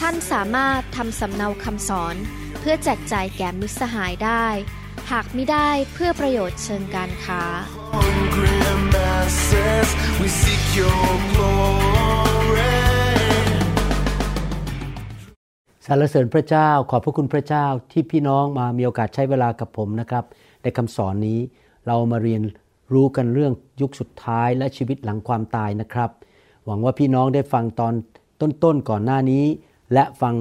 ท่านสามารถทำสำเนาคำสอน เพื่อแจกจ่ายแก่มิตรสหายได้ หากไม่ได้เพื่อประโยชน์เชิงการค้า hungry masses, we seek your glory. สรรเสริญพระเจ้าขอบพระคุณพระเจ้าที่พี่น้องมามีโอกาสใช้เวลากับผมนะครับ ในคำสอนนี้เรามาเรียนรู้กันเรื่องยุคสุดท้ายและชีวิตหลังความตายนะครับ หวังว่าพี่น้องได้ฟังตอนต้นๆก่อนหน้านี้ และฟัง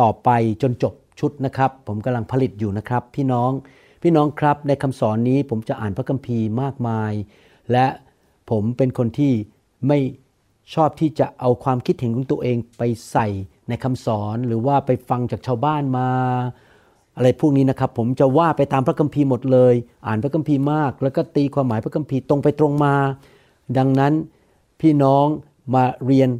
ต่อไปจนจบชุดนะครับ ผมกำลังผลิตอยู่นะครับ พี่น้องพี่น้องครับในคำสอนนี้ผมจะอ่านพระคัมภีร์มากมาย และผมเป็นคนที่ไม่ชอบที่จะเอาความคิดเห็นของตัวเองไปใส่ในคำสอนหรือว่าไปฟังจากชาวบ้านมา อะไรพวกนี้นะครับ ผมจะว่าไปตามพระคัมภีร์หมดเลย อ่านพระคัมภีร์มาก แล้วก็ตีความหมายพระคัมภีร์ตรงไปตรงมา ดังนั้นพี่น้องมาเรียน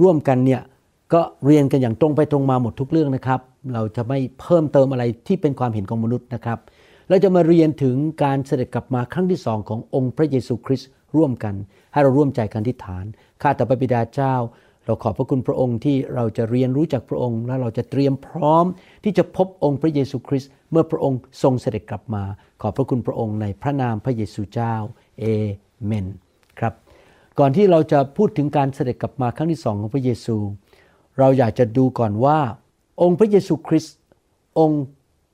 ร่วมกันเนี่ย ก็เรียนกันอย่างตรงไปตรงมาหมดทุกเรื่องนะครับ เราจะไม่เพิ่มเติมอะไรที่เป็นความเห็นของมนุษย์นะครับ เราจะมาเรียนถึงการเสด็จกลับมาครั้งที่สองขององค์พระเยซูคริสต์ร่วมกัน ให้เราร่วมใจกันที่ฐาน ข้าแต่พระบิดาเจ้า เราขอบพระคุณพระองค์ที่เราจะเรียนรู้จากพระองค์ และเราจะเตรียมพร้อมที่จะพบองค์พระเยซูคริสต์เมื่อพระองค์ทรงเสด็จกลับมา ขอบพระคุณพระองค์ในพระนามพระเยซูเจ้าเอเมน ครับ ก่อนที่เราจะพูดถึงการเสด็จกลับมาครั้งที่สองของพระเยซู เราอยากจะดูก่อนว่า องค์พระเยซูคริสต์องค์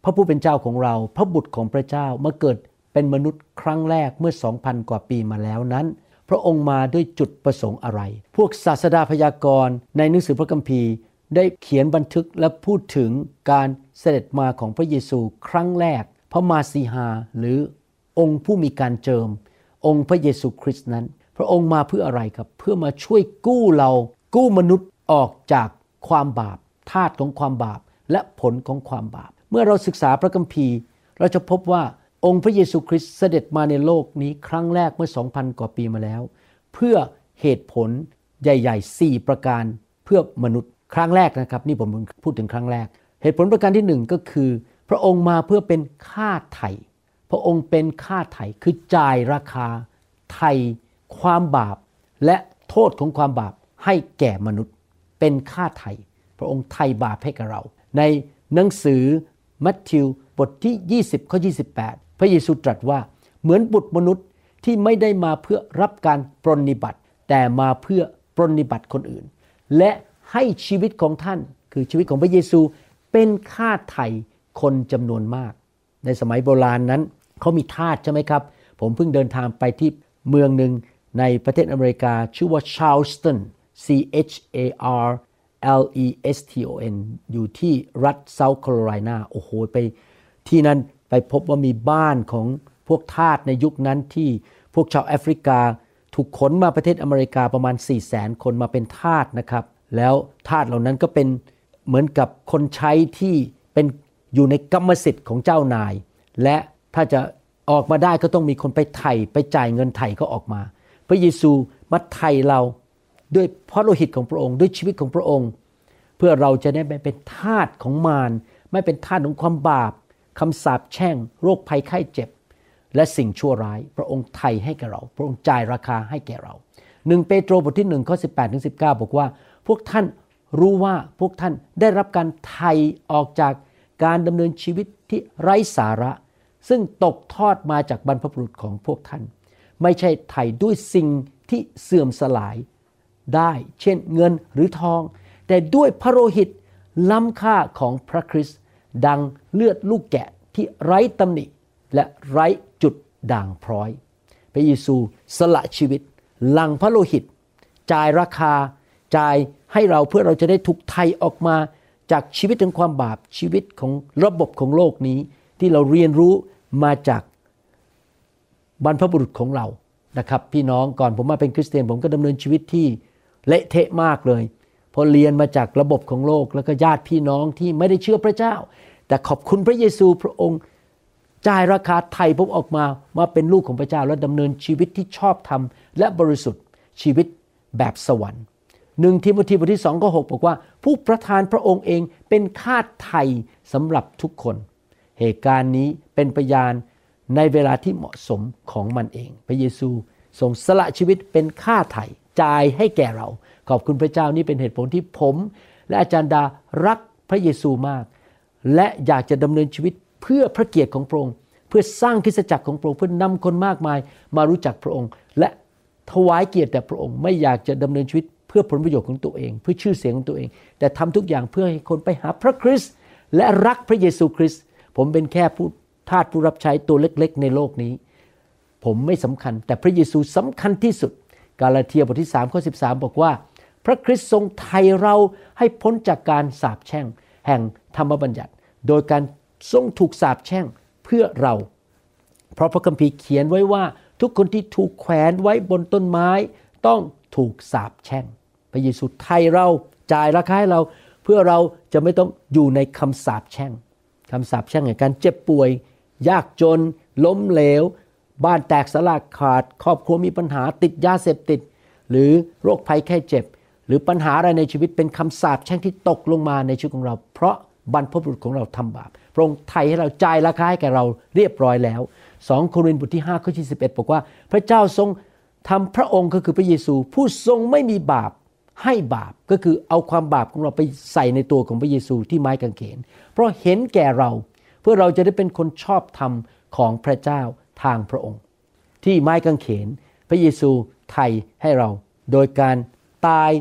พระผู้เป็นเจ้าของเรา พระบุตรของพระเจ้าเมื่อเกิดเป็นมนุษย์ครั้งแรกเมื่อ 2,000 กว่าปีมาแล้วนั้น พระองค์มาด้วยจุดประสงค์อะไร พวกศาสดาพยากรณ์ในหนังสือพระคัมภีร์ ได้เขียนบันทึกและพูดถึงการเสด็จมาของพระเยซูครั้งแรก พระมาสีหาหรือองค์ผู้มีการเจิม องค์พระเยซูคริสต์นั้น พระองค์มาเพื่ออะไรครับ เพื่อมาช่วยกู้เรา กู้มนุษย์ ออกจากความบาปทาตุของความบาปและผลของความบาป เมื่อเราศึกษาพระคัมภีร์ เราจะพบว่าองค์พระเยซูคริสต์เสด็จมาในโลกนี้ครั้งแรกเมื่อ 2,000 กว่าปีมาแล้ว เพื่อเหตุผลใหญ่ๆ 4 ประการเพื่อมนุษย์ครั้งแรกนะครับ นี่ผมพูดถึงครั้งแรก เหตุผลประการที่หนึ่งก็คือ พระองค์มาเพื่อเป็นค่าไถ่พระองค์เป็นค่าไถ่คือจ่ายราคาไถ่ความบาป และโทษของความบาปให้แก่มนุษย์ เป็นค่าไถ่ พระองค์ไถ่บาปให้กับเรา ในหนังสือมัทธิวบทที่ 20ข้อ28 พระเยซูตรัสว่าเหมือนบุตรมนุษย์ที่ไม่ได้มาเพื่อรับการปรนนิบัติ แต่มาเพื่อปรนนิบัติคนอื่น และให้ชีวิตของท่านคือชีวิตของพระเยซูเป็นค่าไถ่คนจำนวนมาก ในสมัยโบราณนั้นเขามีทาสใช่ไหมครับ ผมเพิ่งเดินทางไปที่เมืองหนึ่งในประเทศอเมริกาชื่อว่า Charleston C H A R L E S T O N อยู่ที่รัฐเซาท์แคโรไลนาโอ้โห ไปที่นั่นไปพบว่ามีบ้านของพวกทาสในยุคนั้นที่พวกชาวแอฟริกา ถูกขนมาประเทศอเมริกาประมาณ 4 0 0แสนคนมาเป็นทาสนะครับ แล้วทาสเหล่านั้นก็เป็นเหมือนกับคนใช้ที่เป็นอยู่ในกรรมสิทธิ์ของเจ้านาย และถ้าจะออกมาได้ก็ต้องมีคนไปไถ่ไปจ่ายเงินไถ่ก็ออกมา พระเยซูมาไถ่เรา ด้วยพระโลหิตของพระองค์ ด้วยชีวิตของพระองค์ เพื่อเราจะได้ไม่เป็นทาสของมารไม่เป็นทาสของความบาปคำสาปแช่ง โรคภัยไข้เจ็บ และสิ่งชั่วร้าย พระองค์ไถ่ให้แก่เรา พระองค์จ่ายราคาให้แก่เราหนึ่งเปโตรบทที่หนึ่งข้อสิบแปดถึงสิบเก้าบอกว่า พวกท่านรู้ว่าพวกท่านได้รับการไถ่ออกจากการดำเนินชีวิตที่ไร้สาระ ซึ่งตกทอดมาจากบรรพบุรุษของพวกท่าน ไม่ใช่ไถ่ด้วยสิ่งที่เสื่อมสลาย ได้เช่นเงินหรือทอง แต่ด้วยพระโลหิตล้ำค่าของพระคริสต์ดังเลือดลูกแกะที่ไร้ตำหนิและไร้จุดด่างพร้อย พระเยซูสละชีวิตลังพระโลหิต จ่ายราคา จ่ายให้เราเพื่อเราจะได้ถูกไทยออกมาจากชีวิตของความบาปชีวิตของระบบของโลกนี้ ที่เราเรียนรู้มาจากบรรพบุรุษของเรานะครับ พี่น้องก่อนผมมาเป็นคริสเตียนผมก็ดำเนินชีวิตที่ เละเทะมากเลยเพราะเรียนมาจากระบบของโลกแล้วก็ญาติพี่น้องที่ไม่ได้เชื่อพระเจ้า แต่ขอบคุณพระเยซูพระองค์จ่ายราคาไถ่ผมออกมามาเป็นลูกของพระเจ้า และดำเนินชีวิตที่ชอบธรรม และบริสุทธิ์ชีวิตแบบสวรรค์หนึ่งทิโมธีบทที่สองก็หกบอกว่า ผู้ประทานพระองค์เองเป็นคาดไถ่สำหรับทุกคน เหตุการณ์นี้เป็นพยานในเวลาที่เหมาะสมของมันเอง พระเยซูทรงสละชีวิตเป็นค่าไถ่ จ่ายให้แก่เรา ขอบคุณพระเจ้านี่เป็นเหตุผลที่ผม และอาจารย์ดารักพระเยซูมาก และอยากจะดำเนินชีวิตเพื่อพระเกียรติของพระองค์เพื่อสร้างคริสตจักรของพระองค์เพื่อนำคนมากมายมารู้จักพระองค์ และถวายเกียรติแด่พระองค์ไม่อยากจะดำเนินชีวิตเพื่อผลประโยชน์ของตัวเอง เพื่อชื่อเสียงของตัวเอง แต่ทำทุกอย่างเพื่อให้คนไปหาพระคริสต์และรักพระเยซูคริสต์ผมเป็นแค่ผู้ทาสผู้รับใช้ตัวเล็กๆ ในโลกนี้ ผมไม่สำคัญ แต่พระเยซูสำคัญที่สุด กาลาเทียบทที่3ข้อ13 บอกว่า พระคริสต์ทรงไถ่เราให้พ้นจากการสาปแช่ง แห่งธรรมบัญญัติ โดยการทรงถูกสาปแช่งเพื่อเรา เพราะพระคัมภีร์เขียนไว้ว่าทุกคนที่ถูกแขวนไว้บนต้นไม้ ต้องถูกสาปแช่ง พระเยซูไถ่เราจ่ายราคาให้เรา เพื่อเราจะไม่ต้องอยู่ในคำสาปแช่งคำสาปแช่งแห่งการเจ็บป่วย ยากจน ล้มเหลว บ้านแตกสลายขาด ครอบครัวมีปัญหาติดยาเสพติด หรือโรคภัยแค่เจ็บ หรือปัญหาอะไรในชีวิตเป็นคำสาปแช่งที่ตกลงมาในชีวิตของเรา เพราะบรรพบุรุษของเราทำบาปพระองค์ไถ่ให้เราจ่ายราคาให้แก่เราเรียบร้อยแล้ว 2 โครินธ์บทที่5ข้อที่11 บอกว่า พระเจ้าทรงทำพระองค์ก็คือพระเยซู ผู้ทรงไม่มีบาปให้บาปก็คือเอาความบาปของเราไปใส่ในตัวของพระเยซูที่ไม้กางเขน เพราะเห็นแก่เรา เพื่อเราจะได้เป็นคนชอบธรรมของพระเจ้า ทางพระองค์ ที่ไม้กางเขน พระเยซูไถ่ให้เรา โดยการตาย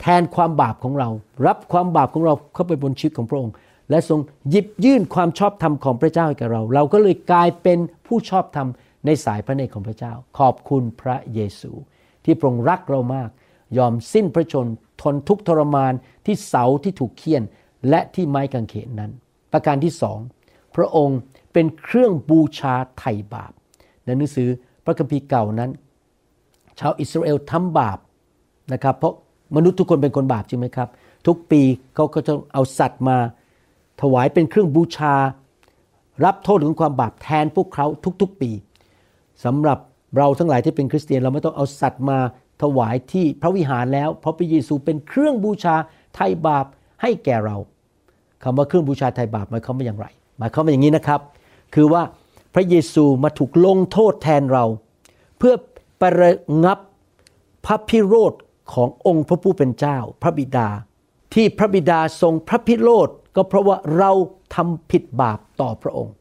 แทนความบาปของเรา รับความบาปของเราเข้าไปบนชีวิตของพระองค์ และทรงหยิบยื่นความชอบธรรมของพระเจ้าให้กับเรา เราก็เลยกลายเป็นผู้ชอบธรรมในสายพระเนตรของพระเจ้า ขอบคุณพระเยซู ที่พรงรักเรามาก ยอมสิ้นพระชนทนทุกทรมานที่เสาที่ถูกเคี่ยน และที่ไม้กางเขนนั้น ประการที่สองพระองค์ เป็นเครื่องบูชาไถ่บาป ในหนังสือพระคัมภีร์เก่านั้น ชาวอิสราเอลทำบาปนะครับ เพราะมนุษย์ทุกคนเป็นคนบาปจริงไหมครับ ทุกปีเขาก็จะเอาสัตว์มาถวายเป็นเครื่องบูชา รับโทษของความบาปแทนพวกเขาทุกๆปีสำหรับเราทั้งหลายที่เป็นคริสเตียนเราไม่ต้องเอาสัตว์มาถวายที่พระวิหารแล้ว เพราะพระเยซูเป็นเครื่องบูชาไถ่บาปให้แก่เราคำว่าเครื่องบูชาไถ่บาปหมายความว่าอย่างไร หมายความว่าอย่างนี้นะครับ คือว่าพระเยซูมาถูกลงโทษแทนเรา เพื่อประงับพระพิโรธขององค์พระผู้เป็นเจ้า พระบิดา ที่พระบิดาทรงพระพิโรธก็เพราะว่าเราทำผิดบาปต่อพระองค์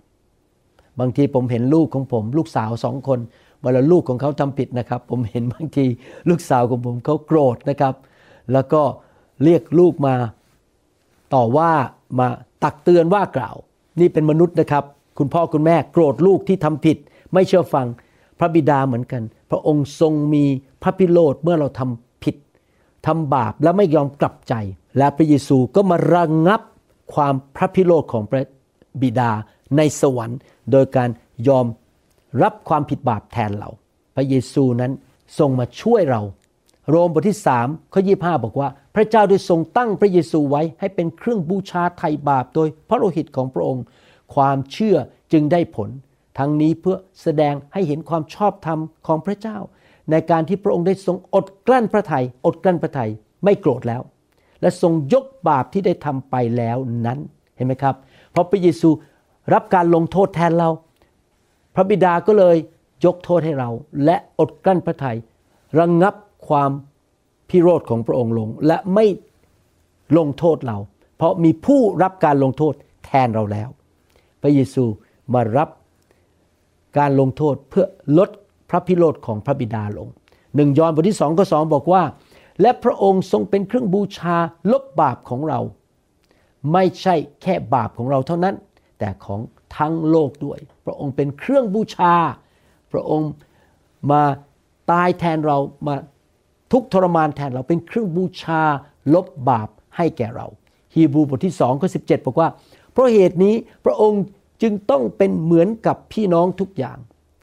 บางทีผมเห็นลูกของผม ลูกสาวสองคนเวลาลูกของเขาทำผิดนะครับ ผมเห็นบางทีลูกสาวของผมเขาโกรธนะครับ แล้วก็เรียกลูกมาต่อว่ามาตักเตือนว่ากล่าว นี่เป็นมนุษย์นะครับ คุณพ่อคุณแม่โกรธลูกที่ทำผิด ไม่เชื่อฟังพระบิดาเหมือนกัน พระองค์ทรงมีพระพิโรธเมื่อเราทำผิดทำบาปและไม่ยอมกลับใจ และพระเยซูก็มาระงงับความพระพิโรธของพระบิดาในสวรรค์ โดยการยอมรับความผิดบาปแทนเรา พระเยซูนั้นทรงมาช่วยเรา โรมบทที่3ข้อ25 บอกว่า พระเจ้าได้ทรงตั้งพระเยซูไว้ให้เป็นเครื่องบูชาไถ่บาป โดยพระโลหิตของพระองค์ ความเชื่อจึงได้ผล ทั้งนี้เพื่อแสดงให้เห็นความชอบธรรมของพระเจ้า ในการที่พระองค์ได้ทรงอดกลั้นพระทยัยอดกลั้นพระทัยไม่โกรธแล้ว และทรงยกบาปที่ได้ทำไปแล้วนั้นเห็นไหมครับ เพราะพระเยซูรับการลงโทษแทนเรา พระบิดาก็เลยยกโทษให้เรา และอดกลั้นพระทยัยระงงับความพิโรธของพระองค์ลงและไม่ลงโทษเรา เพราะมีผู้รับการลงโทษแทนเราแล้ว พระเยซูมารับการลงโทษเพื่อลดพระพิโรธของพระบิดาลงหนึ่งยอห์นบทที่สองข้อสองบอกว่า และพระองค์ทรงเป็นเครื่องบูชาลบบาปของเรา ไม่ใช่แค่บาปของเราเท่านั้น แต่ของทั้งโลกด้วย พระองค์เป็นเครื่องบูชา พระองค์มาตายแทนเรามาทุกทรมานแทนเราเป็นเครื่องบูชาลบบาปให้แก่เรา ฮีบรูบทที่2ข้อ17บอกว่า เพราะเหตุนี้พระองค์จึงต้องเป็นเหมือนกับพี่น้องทุกอย่าง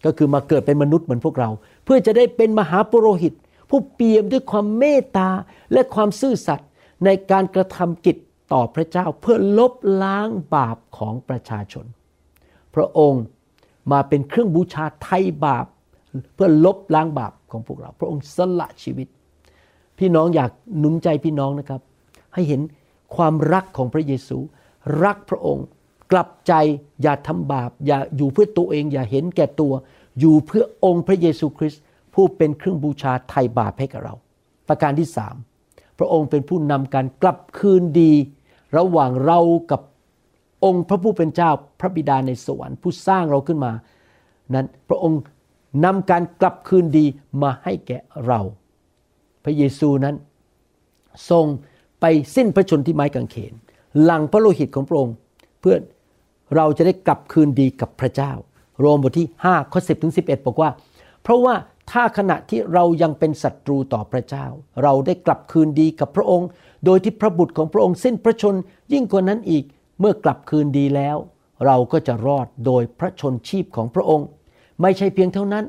ก็คือมาเกิดเป็นมนุษย์เหมือนพวกเรา เพื่อจะได้เป็นมหาปุโรหิต ผู้เปี่ยมด้วยความเมตตาและความซื่อสัตย์ในการกระทำกิจต่อพระเจ้าเพื่อลบล้างบาปของประชาชน พระองค์มาเป็นเครื่องบูชาไถ่บาป เพื่อลบล้างบาปของพวกเรา พระองค์สละชีวิต พี่น้องอยากหนุนใจพี่น้องนะครับ ให้เห็นความรักของพระเยซู รักพระองค์ กลับใจอย่าทำบาป อย่าอยู่เพื่อตัวเอง อย่าเห็นแก่ตัว อยู่เพื่อองค์พระเยซูคริสต์ผู้เป็นเครื่องบูชาไถ่บาปให้กับเรา ประการที่สามพระองค์เป็นผู้นำการกลับคืนดี ระหว่างเรากับองค์พระผู้เป็นเจ้าพระบิดาในสวรรค์ผู้สร้างเราขึ้นมา นั้นพระองค์นำการกลับคืนดีมาให้แก่เรา พระเยซูนั้น ทรงไปสิ้นพระชนที่ไม้กางเขน หลังพระโลหิตของพระองค์ เพื่อเราจะได้กลับคืนดีกับพระเจ้า โรมบทที่5ข้อ10ถึง11 บอกว่า เพราะว่าถ้าขณะที่เรายังเป็นศัตรูต่อพระเจ้า เราได้กลับคืนดีกับพระองค์ โดยที่พระบุตรของพระองค์สิ้นพระชนยิ่งกว่านั้นอีกเมื่อกลับคืนดีแล้ว เราก็จะรอดโดยพระชนชีพของพระองค์ ไม่ใช่เพียงเท่านั้น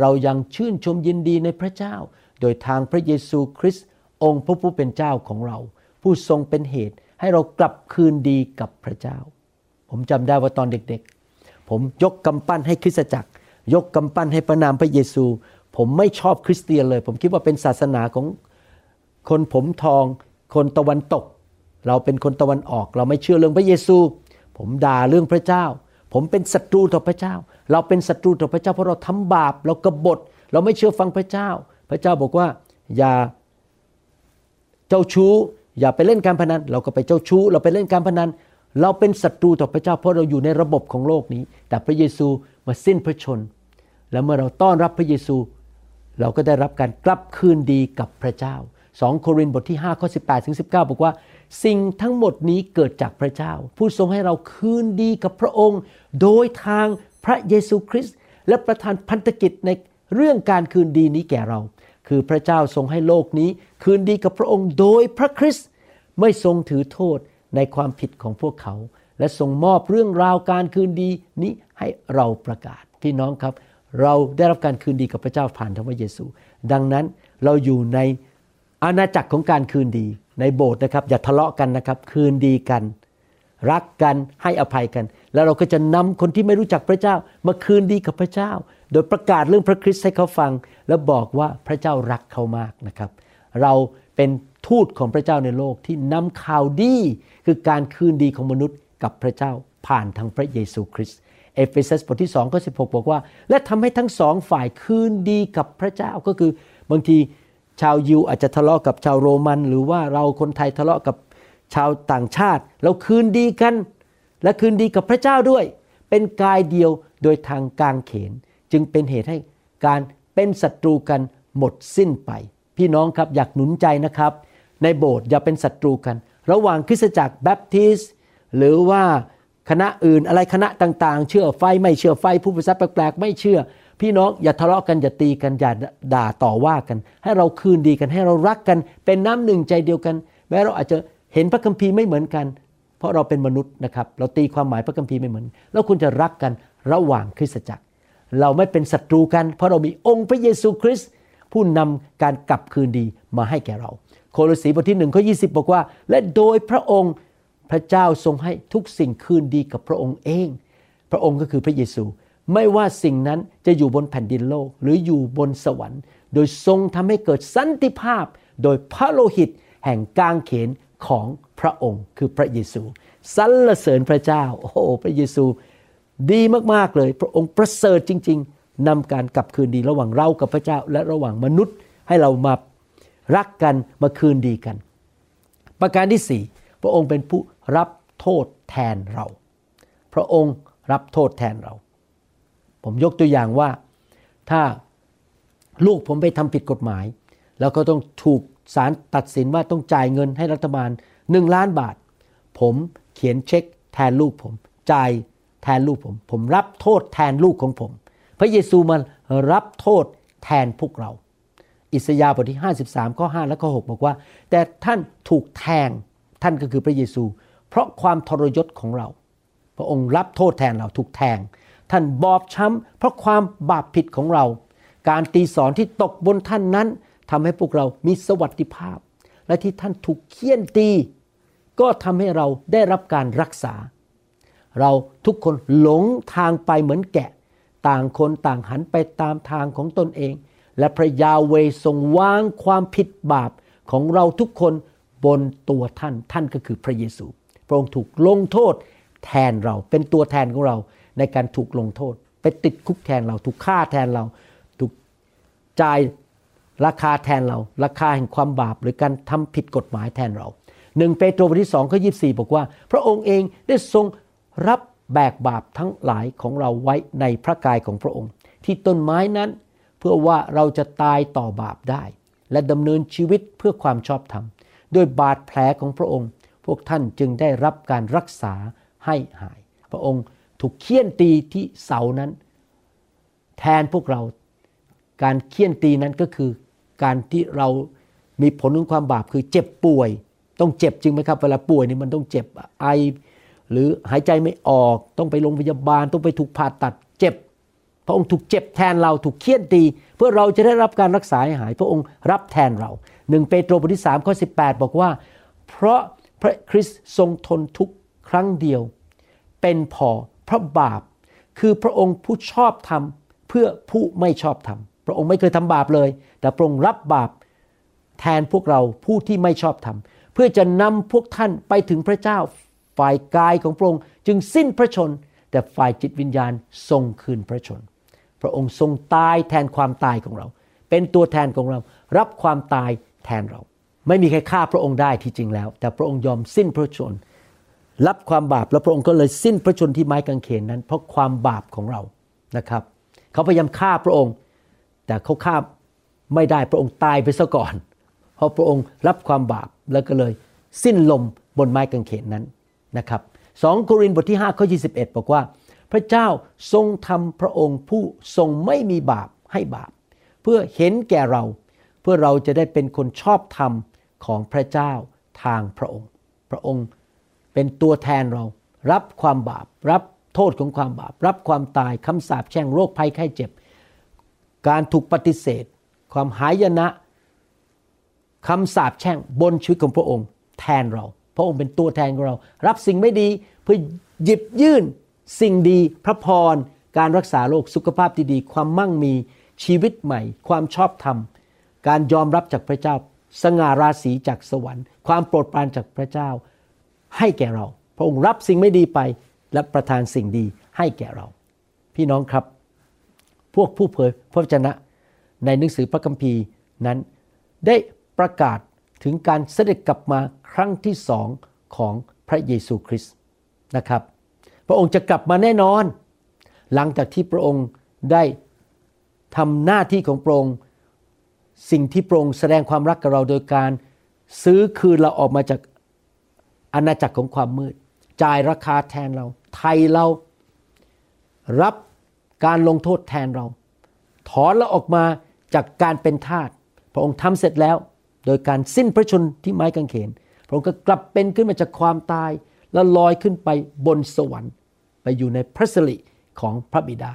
เรายังชื่นชมยินดีในพระเจ้า โดยทางพระเยซูคริสต์องค์พระผู้เป็นเจ้าของเรา ผู้ทรงเป็นเหตุ ให้เรากลับคืนดีกับพระเจ้า ผมจำได้ว่าตอนเด็กๆ ผมยกกำปั้นให้คริสตจักร ยกกำปั้นให้ประนามพระเยซู ผมไม่ชอบคริสเตียนเลย ผมคิดว่าเป็นศาสนาของคนผมทอง คนตะวันตก เราเป็นคนตะวันออก เราไม่เชื่อเรื่องพระเยซู ผมด่าเรื่องพระเจ้า ผมเป็นศัตรูต่อพระเจ้า เราเป็นศัตรูต่อพระเจ้าเพราะเราทำบาป เรากบฏ เราไม่เชื่อฟังพระเจ้า พระเจ้าบอกว่าอย่าเจ้าชู้ อย่าไปเล่นการพนัน เราก็ไปเจ้าชู้ เราไปเล่นการพนัน เราเป็นศัตรูต่อพระเจ้าเพราะเราอยู่ในระบบของโลกนี้ แต่พระเยซูมาสิ้นพระชน แล้วเมื่อเราต้อนรับพระเยซู เราก็ได้รับการกลับคืนดีกับพระเจ้า 2 โครินธ์บทที่5ข้อ18ถึง19 บอกว่า สิ่งทั้งหมดนี้เกิดจากพระเจ้า ผู้ทรงให้เราคืนดีกับพระองค์ โดยทางพระเยซูคริสต์และประทานพันธกิจในเรื่องการคืนดีนี้แก่เรา คือพระเจ้าทรงให้โลกนี้ คืนดีกับพระองค์โดยพระคริสต์ไม่ทรงถือโทษในความผิดของพวกเขา และทรงมอบเรื่องราวการคืนดีนี้ให้เราประกาศพี่น้องครับ เราได้รับการคืนดีกับพระเจ้าผ่านทางพระเยซู ดังนั้นเราอยู่ในอาณาจักรของการคืนดีในโบสถ์นะครับ อย่าทะเลาะกันนะครับ คืนดีกัน รักกันให้อภัยกัน แล้วเราก็จะนำคนที่ไม่รู้จักพระเจ้า มาคืนดีกับพระเจ้า โดยประกาศเรื่องพระคริสต์ให้เขาฟัง แล้วบอกว่าพระเจ้ารักเขามากนะครับ เราเป็นทูตของพระเจ้าในโลกที่นำข่าวดีคือการคืนดีของมนุษย์กับพระเจ้าผ่านทางพระเยซูคริสต์เอเฟซัสบทที่2ข้อ16 บอกว่า และทำให้ทั้งสองฝ่ายคืนดีกับพระเจ้าก็คือบางทีชาวยิวอาจจะทะเลาะกับชาวโรมัน หรือว่าเราคนไทยทะเลาะกับชาวต่างชาติ เราคืนดีกัน และคืนดีกับพระเจ้าด้วย เป็นกายเดียวโดยทางกางเขน จึงเป็นเหตุให้การเป็นศัตรูกันหมดสิ้นไป พี่น้องครับอยากหนุนใจนะครับ ในโบสถ์อย่าเป็นศัตรูกัน ระหว่างคริสตจักรแบปทิสหรือว่าคณะอื่นอะไรคณะต่างๆ เชื่อไฟไม่เชื่อไฟผู้ประสาแปลกๆไม่เชื่อ พี่น้องอย่าทะเลาะกันอย่าตีกันอย่าด่าต่อว่ากัน ให้เราคืนดีกันให้เรารักกัน เป็นน้ำหนึ่งใจเดียวกัน แม้เราอาจจะเห็นพระคัมภีร์ไม่เหมือนกัน เพราะเราเป็นมนุษย์นะครับ เราตีความหมายพระคัมภีร์ไม่เหมือน แล้วคุณจะรักกันระหว่างคริสตจักร เราไม่เป็นศัตรูกัน เพราะเรามีองค์พระเยซูคริสต์ผู้นำการกลับคืนดีมาให้แก่เรา โคโลสีบทที่หนึ่งข้อยีบอกว่า และโดยพระองค์พระเจ้าทรงให้ทุกสิ่งคืนดีกับพระองค์เอง พระองค์ก็คือพระเยซู ไม่ว่าสิ่งนั้นจะอยู่บนแผ่นดินโลก หรืออยู่บนสวรรค์ โดยทรงทำให้เกิดสันติภาพ โดยพระโลหิตแห่งกางเขนของพระองค์ คือพระเยซูสรรเสริญพระเจ้า โอ้พระเยซู ดีมากๆเลย พระองค์ประเสริฐจริง ๆนำการกลับคืนดีระหว่างเรากับพระเจ้าและระหว่างมนุษย์ให้เรามารักกันมาคืนดีกัน ประการที่สี่พระองค์เป็นผู้รับโทษแทนเรา พระองค์รับโทษแทนเรา ผมยกตัวอย่างว่าถ้าลูกผมไปทำผิดกฎหมาย แล้วก็ต้องถูกศาลตัดสินว่าต้องจ่ายเงินให้รัฐบาลหนึ่งล้านบาท ผมเขียนเช็คแทนลูกผมจ่าย แทนลูกผม ผมรับโทษแทนลูกของผม พระเยซูมันรับโทษแทนพวกเรา อิสยาห์บทที่ 53 ข้อ 5 และข้อ 6 บอกว่า แต่ท่านถูกแทงท่านก็คือพระเยซู เพราะความทรยศของเรา พระองค์รับโทษแทนเราถูกแทง ท่านบอบช้ำ เพราะความบาปผิดของเรา การตีสอนที่ตกบนท่านนั้นทำให้พวกเรามีสวัสดิภาพ และที่ท่านถูกเคี่ยนตี ก็ทำให้เราได้รับการรักษา เราทุกคนหลงทางไปเหมือนแกะ ต่างคนต่างหันไปตามทางของตนเอง และพระยาเวทรงวางความผิดบาปของเราทุกคนบนตัวท่านท่านก็คือพระเยซู พระองค์ถูกลงโทษแทนเราเป็นตัวแทนของเราในการถูกลงโทษ ไปติดคุกแทนเรา ถูกฆ่าแทนเรา ถูกจ่ายราคาแทนเรา ราคาแห่งความบาปหรือการทำผิดกฎหมายแทนเราหนึ่งเปโตรบทที่สองข้อยีบอกว่า พระองค์เองได้ทรง รับแบกบาปทั้งหลายของเราไว้ในพระกายของพระองค์ ที่ต้นไม้นั้นเพื่อว่าเราจะตายต่อบาปได้ และดำเนินชีวิตเพื่อความชอบธรรมด้วยบาดแผลของพระองค์ พวกท่านจึงได้รับการรักษาให้หาย พระองค์ถูกเคี่ยนตีที่เสานั้น แทนพวกเราการเคี่ยนตีนั้นก็คือการที่เรามีผลของความบาปคือเจ็บป่วย ต้องเจ็บจริงไหมครับ เวลาป่วยนี่มันต้องเจ็บไอ หรือหายใจไม่ออกต้องไปโรงพยาบาลต้องไปถูกผ่าตัดเจ็บ พระองค์ถูกเจ็บแทนเราถูกเคี่ยนตี เพื่อเราจะได้รับการรักษาหหาย พระองค์รับแทนเราหนึ่งเปโตรบทที่สามข้อสิบอกว่า เพราะพระคริสต์ทรงทนทุกครั้งเดียว เป็นพอพระบาป คือพระองค์ผู้ชอบทำเพื่อผู้ไม่ชอบทำพระองค์ไม่เคยทำบาปเลย แต่พระองค์รับบาปแทนพวกเราผู้ที่ไม่ชอบทำเพื่อจะนำพวกท่านไปถึงพระเจ้า ฝ่ายกายของพระองค์จึงสิ้นพระชน แต่ฝ่ายจิตวิญญาณทรงคืนพระชน พระองค์ทรงตายแทนความตายของเรา เป็นตัวแทนของเรา รับความตายแทนเรา ไม่มีใครฆ่าพระองค์ได้ที่จริงแล้ว แต่พระองค์ยอมสิ้นพระชน รับความบาปแล้วพระองค์ก็เลยสิ้นพระชนที่ไม้กางเขนนั้น เพราะความบาปของเรานะครับ เขาพยายามฆ่าพระองค์ แต่เขาฆ่าไม่ได้พระองค์ตายไปซะก่อน เพราะพระองค์รับความบาปแล้วก็เลยสิ้นลมบนไม้กางเขนนั้น นะครับสองโครินธ์บทที่5ข้อ21 บอกว่า พระเจ้าทรงทำพระองค์ผู้ทรงไม่มีบาปให้บาป เพื่อเห็นแก่เรา เพื่อเราจะได้เป็นคนชอบธรรมของพระเจ้าทางพระองค์ พระองค์เป็นตัวแทนเรา รับความบาป รับโทษของความบาป รับความตายคำสาปแช่งโรคภัยไข้เจ็บ การถูกปฏิเสธ ความหายนะคำสาปแช่งบนชีวิตของพระองค์ แทนเรา พระองค์เป็นตัวแทนของเรา รับสิ่งไม่ดีเพื่อหยิบยื่นสิ่งดี พระพร การรักษาโรคสุขภาพที่ดี ความมั่งมีชีวิตใหม่ ความชอบธรรม การยอมรับจากพระเจ้า สง่าราศีจากสวรรค์ ความโปรดปรานจากพระเจ้า ให้แก่เรา พระองค์รับสิ่งไม่ดีไปและประทานสิ่งดีให้แก่เรา พี่น้องครับ พวกผู้เผยพระวจนะในหนังสือพระคัมภีร์นั้นได้ประกาศ ถึงการเสด็จกลับมาครั้งที่สองของพระเยซูคริสต์นะครับ พระองค์จะกลับมาแน่นอน หลังจากที่พระองค์ได้ทำหน้าที่ของพระองค์สิ่งที่พระองค์แสดงความรักกับเราโดยการซื้อคืนเราออกมาจากอาณาจักรของความมืด จ่ายราคาแทนเรา ไทยเรารับการลงโทษแทนเรา ถอนเราออกมาจากการเป็นทาสพระองค์ทำเสร็จแล้ว โดยการสิ้นพระชนที่ไม้กางเขน พระองค์ก็กลับเป็นขึ้นมาจากความตาย แล้วลอยขึ้นไปบนสวรรค์ ไปอยู่ในพระสิริของพระบิดา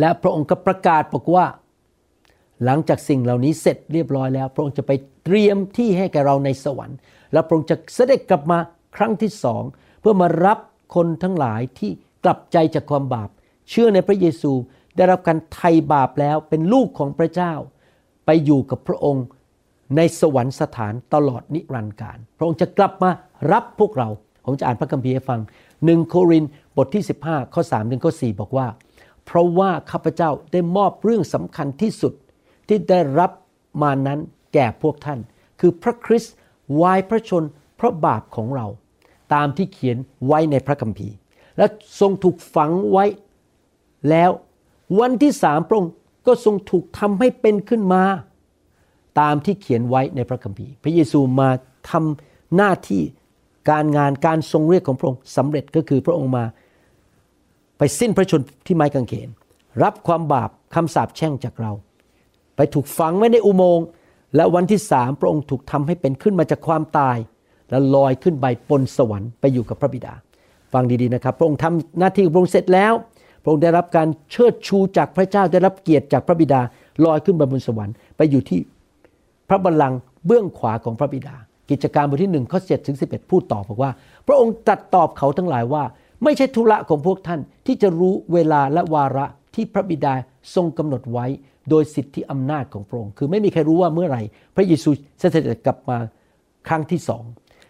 และพระองค์ก็ประกาศบอกว่า หลังจากสิ่งเหล่านี้เสร็จเรียบร้อยแล้ว พระองค์จะไปเตรียมที่ให้แก่เราในสวรรค์ แล้วพระองค์จะเสด็จกลับมาครั้งที่สองเพื่อมารับคนทั้งหลายที่กลับใจจากความบาป เชื่อในพระเยซูได้รับการไถ่บาปแล้วเป็นลูกของพระเจ้า ไปอยู่กับพระองค์ ในสวรรคสถานตลอดนิรันดร์การ พระองค์จะกลับมารับพวกเรา ผมจะอ่านพระคัมภีร์ให้ฟังหนึ่งโครินบทที่ 15 ข้อ3ถึงข้อ4บอกว่า เพราะว่าข้าพเจ้าได้มอบเรื่องสำคัญที่สุดที่ได้รับมานั้นแก่พวกท่าน คือพระคริสต์วายพระชนพระบาปของเรา ตามที่เขียนไว้ในพระคัมภีร์ และทรงถูกฝังไว้แล้ว วันที่สามพระองค์ก็ทรงถูกทำให้เป็นขึ้นมา ตามที่เขียนไว้ในพระคัมภีร์ พระเยซูมาทำหน้าที่การงานการทรงเรียกของพระองค์สำเร็จก็คือพระองค์มา ไปสิ้นพระชนที่ไม้กางเขน รับความบาปคำสาปแช่งจากเรา ไปถูกฝังไว้ในอุโมงค์และวันที่สามพระองค์ถูกทำให้เป็นขึ้นมาจากความตาย แล้วลอยขึ้นไปบนสวรรค์ไปอยู่กับพระบิดา ฟังดีๆนะครับ พระองค์ทำหน้าที่พระองค์เสร็จแล้ว พระองค์ได้รับการเชิดชูจากพระเจ้าได้รับเกียรติจากพระบิดาลอยขึ้นไปบนสวรรค์ ไปอยู่ที่ พระบัลลังก์เบื้องขวาของพระบิดา กิจการบทที่1ข้อ7ถึง11 พูดต่อบอกว่า พระองค์ตรัสตอบเขาทั้งหลายว่า ไม่ใช่ธุระของพวกท่านที่จะรู้เวลาและวาระที่พระบิดาทรงกำหนดไว้ โดยสิทธิอำนาจของพระองค์ คือไม่มีใครรู้ว่าเมื่อไหร่ พระเยซูเสด็จกลับมาครั้งที่สอง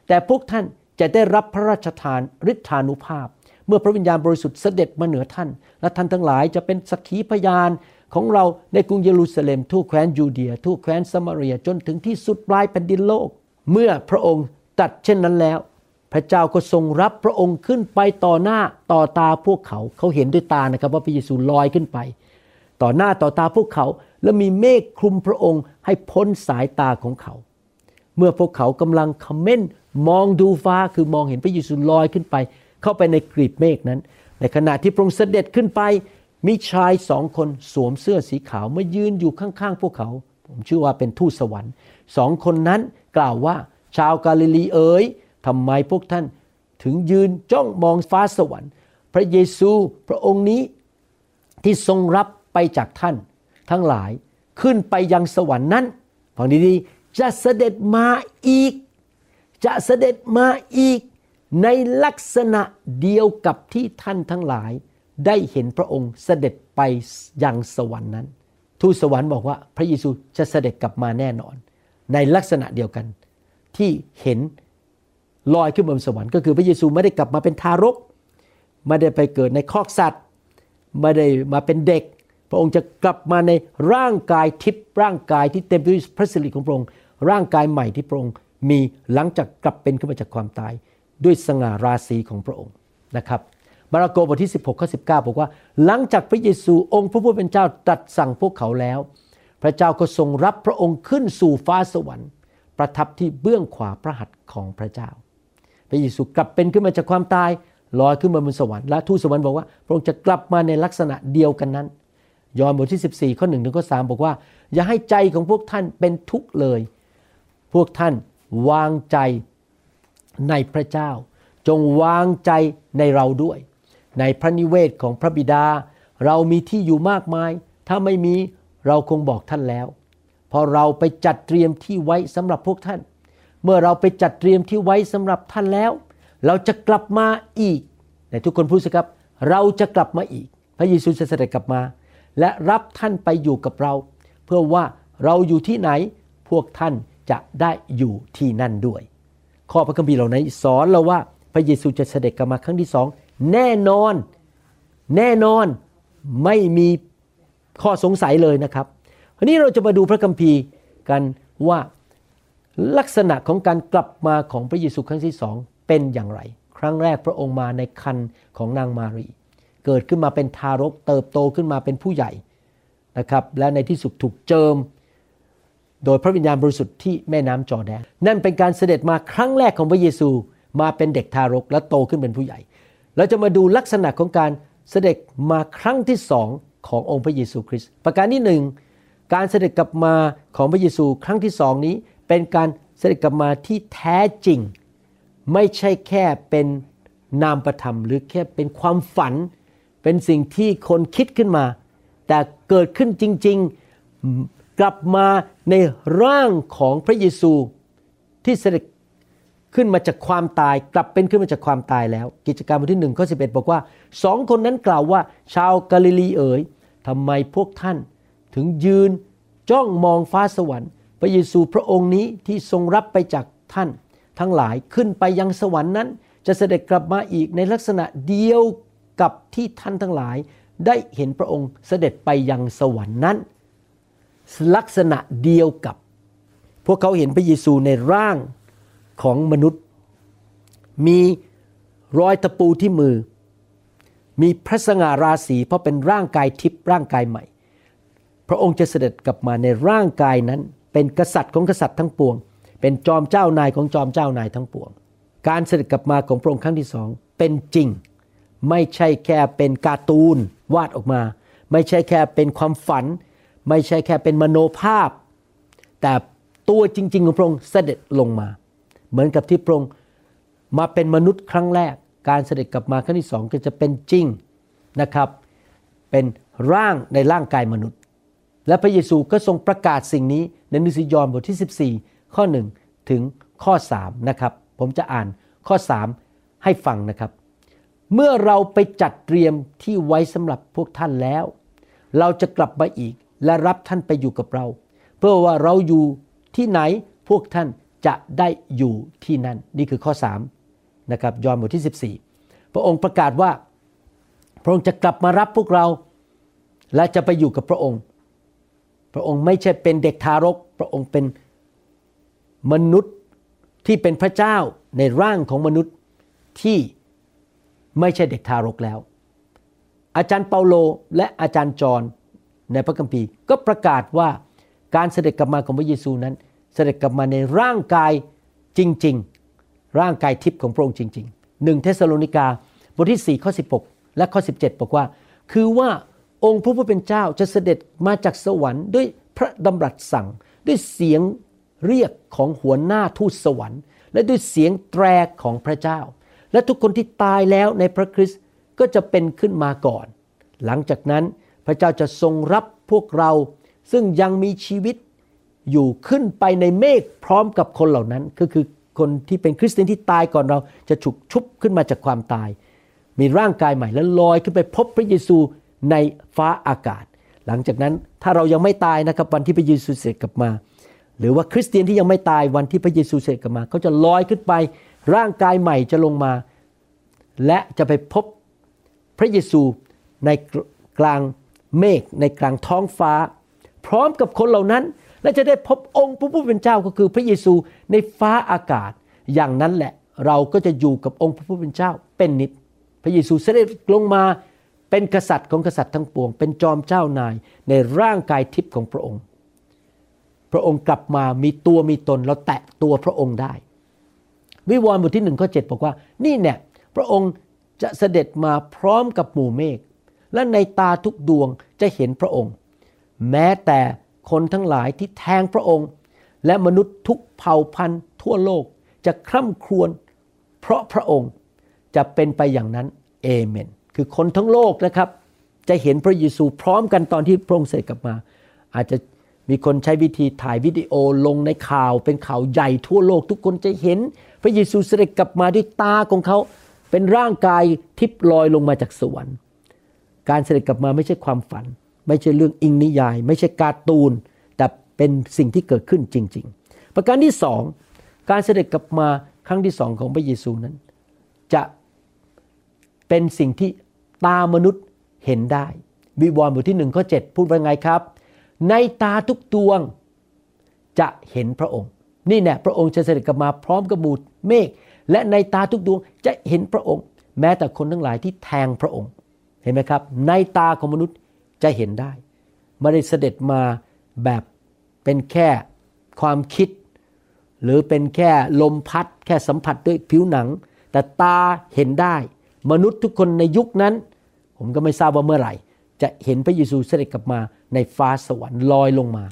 แต่พวกท่านจะได้รับพระราชทานฤทธานุภาพ เมื่อพระวิญญาณบริสุทธิ์เสด็จมาเหนือท่าน และท่านทั้งหลายจะเป็นสักขีพยาน ของเราในกรุงเยรูซาเล็มทั่วแคว้นยูเดียทั่วแคว้นสมาเรียจนถึงที่สุดปลายแผ่นดินโลก เมื่อพระองค์ตัดเช่นนั้นแล้ว พระเจ้าก็ทรงรับพระองค์ขึ้นไปต่อหน้าต่อตาพวกเขาเขาเห็นด้วยตานะครับว่าพระเยซูลอยขึ้นไป ต่อหน้าต่อตาพวกเขา แล้วมีเมฆคลุมพระองค์ให้พ้นสายตาของเขา เมื่อพวกเขากำลังคอมเมนต์มองดูฟ้าคือมองเห็นพระเยซูลอยขึ้นไป เข้าไปในกรีบเมฆนั้น ในขณะที่พระองค์เสด็จขึ้นไป มีชายสองคนสวมเสื้อสีขาวมายืนอยู่ข้างๆพวกเขา ผมเชื่อว่าเป็นทูตสวรรค์สองคนนั้นกล่าวว่าชาวกาลิลีเอ๋ยทำไมพวกท่านถึงยืนจ้องมองฟ้าสวรรค์ พระเยซูพระองค์นี้ที่ทรงรับไปจากท่าน ทั้งหลายขึ้นไปยังสวรรค์นั้นฟังดีๆจะเสด็จมาอีก จะเสด็จมาอีกในลักษณะเดียวกับที่ท่านทั้งหลาย ได้เห็นพระองค์เสด็จไปยังสวรรค์นั้น ทูตสวรรค์บอกว่าพระเยซูจะเสด็จกลับมาแน่นอน ในลักษณะเดียวกัน ที่เห็นลอยขึ้นบนสวรรค์ก็คือพระเยซูไม่ได้กลับมาเป็นทารก ไม่ได้ไปเกิดในคอกสัตว์ ไม่ได้มาเป็นเด็ก พระองค์จะกลับมาในร่างกายทิพย์ร่างกายที่เต็มไปด้วยพระสิริของพระองค์ ร่างกายใหม่ที่พระองค์มีหลังจากกลับเป็นขึ้นมาจากความตาย ด้วยสง่าราศีของพระองค์นะครับ มาระโกบทที่ 16ข้อ19 บอกว่า หลังจากพระเยซูองค์พระผู้เป็นเจ้าตรัสสั่งพวกเขาแล้ว พระเจ้าก็ทรงรับพระองค์ขึ้นสู่ฟ้าสวรรค์ ประทับที่เบื้องขวาพระหัตถ์ของพระเจ้า พระเยซูกลับเป็นขึ้นมาจากความตายลอยขึ้นมาบนสวรรค์และทูตสวรรค์บอกว่า พระองค์จะกลับมาในลักษณะเดียวกันนั้น ยอห์นบทที่ 14ข้อ1ถึงข้อ3บอกว่า อย่าให้ใจของพวกท่านเป็นทุกข์เลย พวกท่านวางใจในพระเจ้า จงวางใจในเราด้วย ในพระนิเวศของพระบิดา เรามีที่อยู่มากมาย ถ้าไม่มีเราคงบอกท่านแล้วพอเราไปจัดเตรียมที่ไว้สำหรับพวกท่าน เมื่อเราไปจัดเตรียมที่ไว้สำหรับท่านแล้ว เราจะกลับมาอีกแต่ทุกคนพูดสิครับ เราจะกลับมาอีก พระเยซูจะเสด็จกลับมา และรับท่านไปอยู่กับเรา เพื่อว่าเราอยู่ที่ไหนพวกท่านจะได้อยู่ที่นั่นด้วย ข้อพระคัมภีร์เหล่านั้นสอนเราว่าพระเยซูจะเสด็จกลับมาครั้งที่สอง แน่นอน แน่นอนไม่มีข้อสงสัยเลยนะครับทีนี้เราจะมาดูพระคัมภีร์กันว่าลักษณะของการกลับมาของพระเยซูครั้งที่สองเป็นอย่างไร ครั้งแรกพระองค์มาในคันของนางมารี เกิดขึ้นมาเป็นทารกเติบโตขึ้นมาเป็นผู้ใหญ่นะครับ และในที่สุดถูกเจิม โดยพระวิญญาณบริสุทธิ์ที่แม่น้ำจอแดน นั่นเป็นการเสด็จมาครั้งแรกของพระเยซูมาเป็นเด็กทารกและโตขึ้นเป็นผู้ใหญ่ เราจะมาดูลักษณะของการเสด็จมาครั้งที่สองขององค์พระเยซูคริสต์ประการที่หนึ่งการเสด็จกลับมาของพระเยซูครั้งที่สองนี้ เป็นการเสด็จกลับมาที่แท้จริง ไม่ใช่แค่เป็นนามประธรรม หรือแค่เป็นความฝัน เป็นสิ่งที่คนคิดขึ้นมา แต่เกิดขึ้นจริง ๆกลับมาในร่างของพระเยซู ที่เสด็จ ขึ้นมาจากความตายกลับเป็นขึ้นมาจากความตายแล้ว กิจการบทที่หนึ่งข้อสิบอกว่าสองคนนั้นกล่าวว่า ชาวกาลิลีเอ๋ยทำไมพวกท่านถึงยืนจ้องมองฟ้าสวรรค์ พระเยซูพระองค์นี้ที่ทรงรับไปจากท่าน ทั้งหลายขึ้นไปยังสวรรค์นั้น จะเสด็จกลับมาอีกในลักษณะเดียวกับที่ท่านทั้งหลาย ได้เห็นพระองค์เสด็จไปยังสวรรค์นั้น ลักษณะเดียวกับ พวกเขาเห็นพระเยซูในร่าง ของมนุษย์ มีรอยตะปูที่มือ มีพระสง่าราศีเพราะเป็นร่างกายทิพย์ร่างกายใหม่ พระองค์จะเสด็จกลับมาในร่างกายนั้น เป็นกษัตริย์ของกษัตริย์ทั้งปวง เป็นจอมเจ้านายของจอมเจ้านายทั้งปวง การเสด็จกลับมาของพระองค์ครั้งที่สองเป็นจริง ไม่ใช่แค่เป็นการ์ตูนวาดออกมา ไม่ใช่แค่เป็นความฝัน ไม่ใช่แค่เป็นมโนภาพ แต่ตัวจริง ๆ ของพระองค์เสด็จลงมา เหมือนกับที่พระองค์มาเป็นมนุษย์ครั้งแรก การเสด็จกลับมาครั้งที่สองก็จะเป็นจริงนะครับ เป็นร่างในร่างกายมนุษย์ และพระเยซูก็ทรงประกาศสิ่งนี้ในนังสือยอห์นบทที่ 14 ข้อ 1 ถึงข้อ3นะครับ ผมจะอ่านข้อ 3 ให้ฟังนะครับ เมื่อเราไปจัดเตรียมที่ไว้สำหรับพวกท่านแล้ว เราจะกลับมาอีกและรับท่านไปอยู่กับเรา เพื่อว่าเราอยู่ที่ไหนพวกท่าน จะได้อยู่ที่นั่น นี่คือข้อ3นะครับยอห์นบทที่ 14 พระองค์ประกาศว่า พระองค์จะกลับมารับพวกเรา และจะไปอยู่กับพระองค์ พระองค์ไม่ใช่เป็นเด็กทารก พระองค์เป็นมนุษย์ที่เป็นพระเจ้าในร่างของมนุษย์ที่ไม่ใช่เด็กทารกแล้ว อาจารย์เปาโลและอาจารย์จอห์นในพระคัมภีร์ก็ประกาศว่าการเสด็จกลับมาของพระเยซูนั้น เสด็จกลับมาในร่างกายจริง ๆ ร่างกายทิพย์ของพระองค์จริงๆหนึ่งเทสโลนิกาบทที่ 4 ข้อ 16 และข้อ 17 บอกว่า คือว่าองค์พระผู้เป็นเจ้าจะเสด็จมาจากสวรรค์ ด้วยพระดำรัสสั่ง ด้วยเสียงเรียกของหัวหน้าทูตสวรรค์ และด้วยเสียงแตรของพระเจ้า และทุกคนที่ตายแล้วในพระคริสต์ก็จะเป็นขึ้นมาก่อน หลังจากนั้นพระเจ้าจะทรงรับพวกเราซึ่งยังมีชีวิต อยู่ขึ้นไปในเมฆพร้อมกับคนเหล่านั้น ก็คือคนที่เป็นคริสเตียนที่ตายก่อนเราจะฉุกชุบขึ้นมาจากความตาย มีร่างกายใหม่แล้วลอยขึ้นไปพบพระเยซูในฟ้าอากาศ หลังจากนั้นถ้าเรายังไม่ตายนะครับวันที่พระเยซูเสด็จกลับมา หรือว่าคริสเตียนที่ยังไม่ตายวันที่พระเยซูเสด็จกลับมาเขาจะลอยขึ้นไป ร่างกายใหม่จะลงมา และจะไปพบพระเยซูในกลางเมฆในกลางท้องฟ้า พร้อมกับคนเหล่านั้น และจะได้พบองค์พระผู้เป็นเจ้าก็คือพระเยซูในฟ้าอากาศ อย่างนั้นแหละเราก็จะอยู่กับองค์พระผู้เป็นเจ้าเป็นนิจพระเยซูเสด็จลงมาเป็นกษัตริย์ของกษัตริย์ทั้งปวง เป็นจอมเจ้านายในร่างกายทิพย์ของพระองค์ พระองค์กลับมามีตัวมีตนเราแตะตัวพระองค์ได้ วิวรณ์บทที่หนึ่งข้อเบอกว่า นี่เนี่ยพระองค์จะเสด็จมาพร้อมกับหมู่เมฆและในตาทุกดวงจะเห็นพระองค์ แม้แต่ คนทั้งหลายที่แทงพระองค์ และมนุษย์ทุกเผ่าพันธุ์ทั่วโลกจะคร่ำครวญเพราะพระองค์จะเป็นไปอย่างนั้นเอเมน คือคนทั้งโลกนะครับ จะเห็นพระเยซูพร้อมกันตอนที่พระองค์เสด็จกลับมา อาจจะมีคนใช้วิธีถ่ายวิดีโอลงในข่าว เป็นข่าวใหญ่ทั่วโลก ทุกคนจะเห็นพระเยซูเสด็จกลับมาด้วยตาของเขา เป็นร่างกายทิพลอยลงมาจากสวรรค์ การเสด็จกลับมาไม่ใช่ความฝัน ไม่ใช่เรื่องอิงนิยาย ไม่ใช่การ์ตูน แต่เป็นสิ่งที่เกิดขึ้นจริง ๆ ประการที่สองการเสด็จกลับมาครั้งที่สองของพระเยซูนั้น จะเป็นสิ่งที่ตามนุษย์เห็นได้วิวรณ์บทที่หนึ่งข้อเจ็ดพูดว่าไงครับ ในตาทุกดวงจะเห็นพระองค์ นี่แน่พระองค์จะเสด็จกลับมาพร้อมกับมูดเมฆและในตาทุกดวงจะเห็นพระองค์ แม้แต่คนทั้งหลายที่แทงพระองค์ เห็นไหมครับ ในตาของมนุษย์ จะเห็นได้ไม่ได้เสด็จมาแบบเป็นแค่ความคิด หรือเป็นแค่ลมพัด แค่สัมผัสด้วยผิวหนัง แต่ตาเห็นได้ มนุษย์ทุกคนในยุคนั้น ผมก็ไม่ทราบว่าเมื่อไหร่ จะเห็นพระเยซูเสด็จกลับมาในฟ้าสวรรค์ลอยลงมา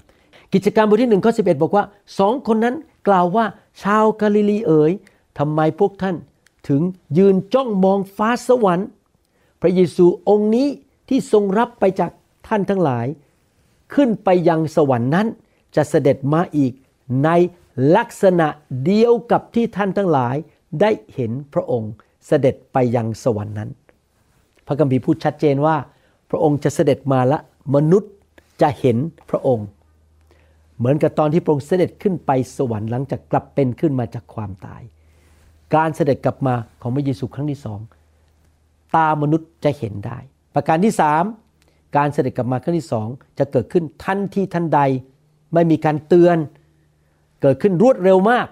กิจการบทที่หนึ่งข้อสิบอกว่าสองคนนั้นกล่าวว่าชาวกาลิลีเอ๋ยทำไมพวกท่านถึงยืนจ้องมองฟ้าสวรรค์ พระเยซูองค์นี้ ที่ทรงรับไปจากท่านทั้งหลาย ขึ้นไปยังสวรรค์นั้น จะเสด็จมาอีกในลักษณะเดียวกับที่ท่านทั้งหลายได้เห็นพระองค์เสด็จไปยังสวรรค์นั้น พระคัมภีพูดชัดเจนว่า พระองค์จะเสด็จมาละมนุษย์จะเห็นพระองค์ เหมือนกับตอนที่พระองค์เสด็จขึ้นไปสวรรค์หลังจากกลับเป็นขึ้นมาจากความตาย การเสด็จกลับมาของพระเยซูครั้งที่สองตามนุษย์จะเห็นได้ ประการที่สามการเสด็จกลับมาครั้งที่สองจะเกิดขึ้นทันทีทันใด ไม่มีการเตือน เกิดขึ้นรวดเร็วมาก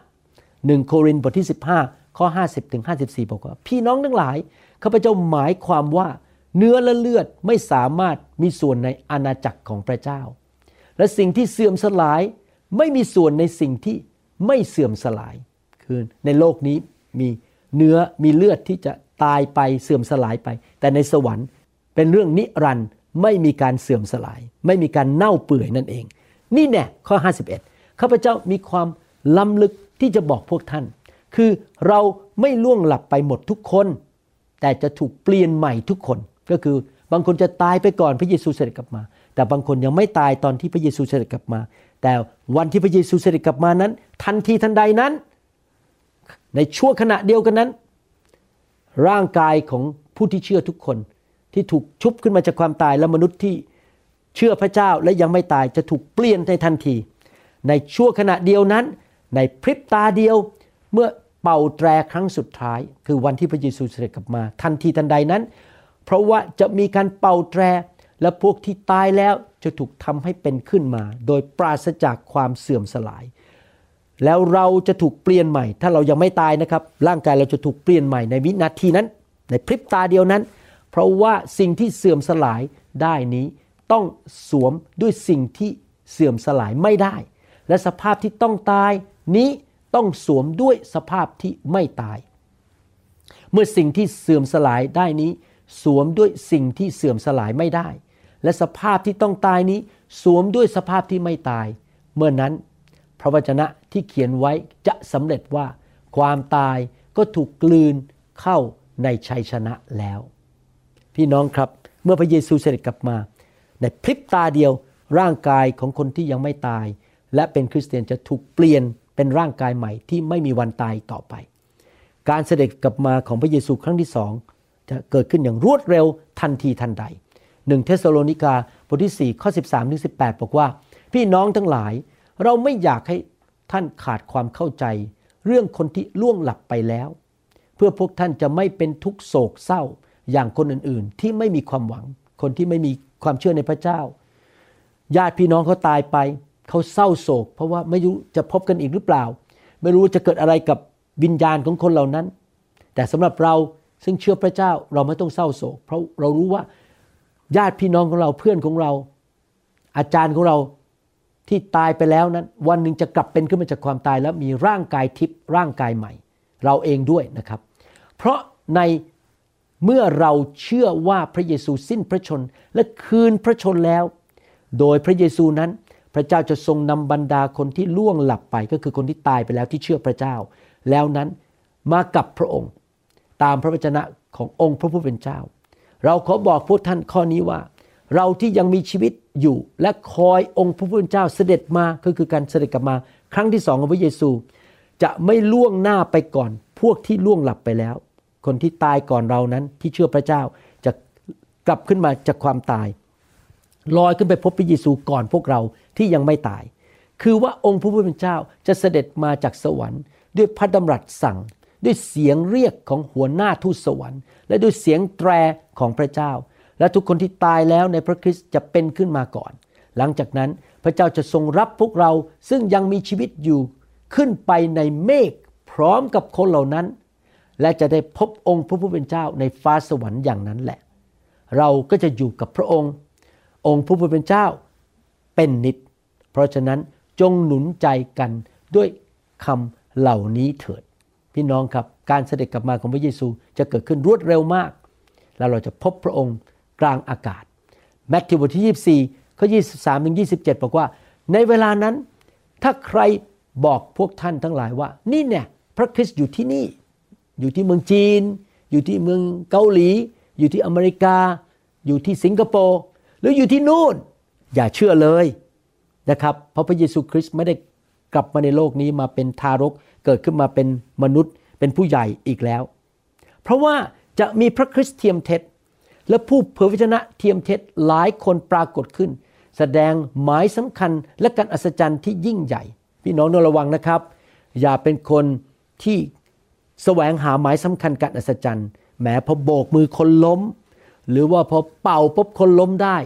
หนึ่งโครินธ์บทที่ 15 ข้อ 50ถึง54 บอกว่า พี่น้องทั้งหลายข้าพเจ้าหมายความว่าเนื้อและเลือดไม่สามารถมีส่วนในอาณาจักรของพระเจ้า และสิ่งที่เสื่อมสลายไม่มีส่วนในสิ่งที่ไม่เสื่อมสลาย คือในโลกนี้มีเนื้อมีเลือดที่จะตายไปเสื่อมสลายไป แต่ในสวรรค์ เป็นเรื่องนิรันด์ไม่มีการเสื่อมสลาย ไม่มีการเน่าเปื่อยนั่นเอง นี่แน่ข้อ 51ข้าพเจ้ามีความล้ำลึกที่จะบอกพวกท่าน คือเราไม่ล่วงหลับไปหมดทุกคน แต่จะถูกเปลี่ยนใหม่ทุกคน ก็คือบางคนจะตายไปก่อนพระเยซูเสด็จกลับมา แต่บางคนยังไม่ตายตอนที่พระเยซูเสด็จกลับมา แต่วันที่พระเยซูเสด็จกลับมานั้น ทันทีทันใดนั้น ในชั่วขณะเดียวกันนั้น ร่างกายของผู้ที่เชื่อทุกคน ที่ถูกชุบขึ้นมาจากความตายและมนุษย์ที่เชื่อพระเจ้าและยังไม่ตายจะถูกเปลี่ยนในทันที ในชั่วขณะเดียวนั้น ในพริบตาเดียวเมื่อเป่าแตรครั้งสุดท้าย คือวันที่พระเยซูเสด็จกลับมา ทันทีทันใดนั้น เพราะว่าจะมีการเป่าแตรและพวกที่ตายแล้วจะถูกทำให้เป็นขึ้นมา โดยปราศจากความเสื่อมสลาย แล้วเราจะถูกเปลี่ยนใหม่ ถ้าเรายังไม่ตายนะครับ ร่างกายเราจะถูกเปลี่ยนใหม่ในวินาทีนั้น ในพริบตาเดียวนั้น เพราะว่าสิ่งที่เสื่อมสลายได้นี้ต้องสวมด้วยสิ่งที่เสื่อมสลายไม่ได้ และสภาพที่ต้องตายนี้ต้องสวมด้วยสภาพที่ไม่ตาย เมื่อสิ่งที่เสื่อมสลายได้นี้ สวมด้วยสิ่งที่เสื่อมสลายไม่ได้ และสภาพที่ต้องตายนี้ สวมด้วยสภาพที่ไม่ตาย เมื่อนั้น พระวจนะที่เขียนไว้จะสำเร็จว่า ความตายก็ถูกกลืนเข้าในชัยชนะแล้ว พี่น้องครับ เมื่อพระเยซูเสด็จกลับมา ในพริบตาเดียวร่างกายของคนที่ยังไม่ตาย และเป็นคริสเตียนจะถูกเปลี่ยนเป็นร่างกายใหม่ที่ไม่มีวันตายต่อไป การเสด็จกลับมาของพระเยซูครั้งที่สองจะเกิดขึ้นอย่างรวดเร็วทันทีทันใดหนึ่งเทสโลนิกาบทที่4ข้อ13ถึง18 บอกว่า พี่น้องทั้งหลายเราไม่อยากให้ท่านขาดความเข้าใจ เรื่องคนที่ล่วงหลับไปแล้ว เพื่อพวกท่านจะไม่เป็นทุกโศกเศร้า อย่างคนอื่นๆ ที่ไม่มีความหวัง คนที่ไม่มีความเชื่อในพระเจ้า ญาติพี่น้องเขาตายไป เขาเศร้าโศก เพราะว่าไม่รู้จะพบกันอีกหรือเปล่า ไม่รู้จะเกิดอะไรกับวิญญาณของคนเหล่านั้น แต่สำหรับเราซึ่งเชื่อพระเจ้าเราไม่ต้องเศร้าโศก เพราะเรารู้ว่าญาติพี่น้องของเราเพื่อนของเรา อาจารย์ของเราที่ตายไปแล้วนั้น วันหนึ่งจะกลับเป็นขึ้นมาจากความตายแล้วมีร่างกายทิพย์ร่างกายใหม่ เราเองด้วยนะครับ เพราะใน เมื่อเราเชื่อว่าพระเยซูสิ้นพระชนและคืนพระชนแล้ว โดยพระเยซูนั้น พระเจ้าจะทรงนำบรรดาคนที่ล่วงหลับไปก็คือคนที่ตายไปแล้วที่เชื่อพระเจ้า แล้วนั้นมากับพระองค์ ตามพระวจนะขององค์พระผู้เป็นเจ้า เราขอบอกพวกท่านข้อนี้ว่า เราที่ยังมีชีวิตอยู่และคอยองค์พระผู้เป็นเจ้าเสด็จมาก็คือการเสด็จกลับมา ครั้งที่สองของพระเยซู จะไม่ล่วงหน้าไปก่อน พวกที่ล่วงหลับไปแล้ว คนที่ตายก่อนเรานั้นที่เชื่อพระเจ้าจะกลับขึ้นมาจากความตาย ลอยขึ้นไปพบพระเยซูก่อนพวกเราที่ยังไม่ตาย คือว่าองค์พระผู้เป็นเจ้าจะเสด็จมาจากสวรรค์ ด้วยพระดำรัสสั่ง ด้วยเสียงเรียกของหัวหน้าทูตสวรรค์ และด้วยเสียงแตรของพระเจ้า และทุกคนที่ตายแล้วในพระคริสต์จะเป็นขึ้นมาก่อน หลังจากนั้นพระเจ้าจะทรงรับพวกเราซึ่งยังมีชีวิตอยู่ขึ้นไปในเมฆพร้อมกับคนเหล่านั้น และจะได้พบองค์พระผู้เป็นเจ้าในฟ้าสวรรค์อย่างนั้นแหละ เราก็จะอยู่กับพระองค์ องค์พระผู้เป็นเจ้าเป็นนิด เพราะฉะนั้นจงหนุนใจกันด้วยคำเหล่านี้เถิด พี่น้องครับการเสด็จกลับมาของพระเยซูจะเกิดขึ้นรวดเร็วมาก แล้วเราจะพบพระองค์กลางอากาศแมทธิวบทที่ 24ข้อ23ถึง27 บอกว่า ในเวลานั้นถ้าใครบอกพวกท่านทั้งหลายว่า นี่เนี่ยพระคริสต์อยู่ที่นี่ อยู่ที่เมืองจีน อยู่ที่เมืองเกาหลี อยู่ที่อเมริกา อยู่ที่สิงคโปร์หรืออยู่ที่นู่น อย่าเชื่อเลยนะครับเพราะพระเยซูคริสต์ไม่ได้กลับมาในโลกนี้มาเป็นทารกเกิดขึ้นมาเป็นมนุษย์เป็นผู้ใหญ่อีกแล้ว เพราะว่าจะมีพระคริสต์เทียมเท็จ และผู้เผยพระชนะเทียมเท็จหลายคนปรากฏขึ้น แสดงหมายสำคัญและการอัศจรรย์ที่ยิ่งใหญ่ พี่น้องต้องระวังนะครับ อย่าเป็นคนที่ แสวงหาหมายสำคัญการอัศจรรย์ แม้พอโบกมือคนล้ม หรือว่าพอเป่าปุ๊บคนล้มได้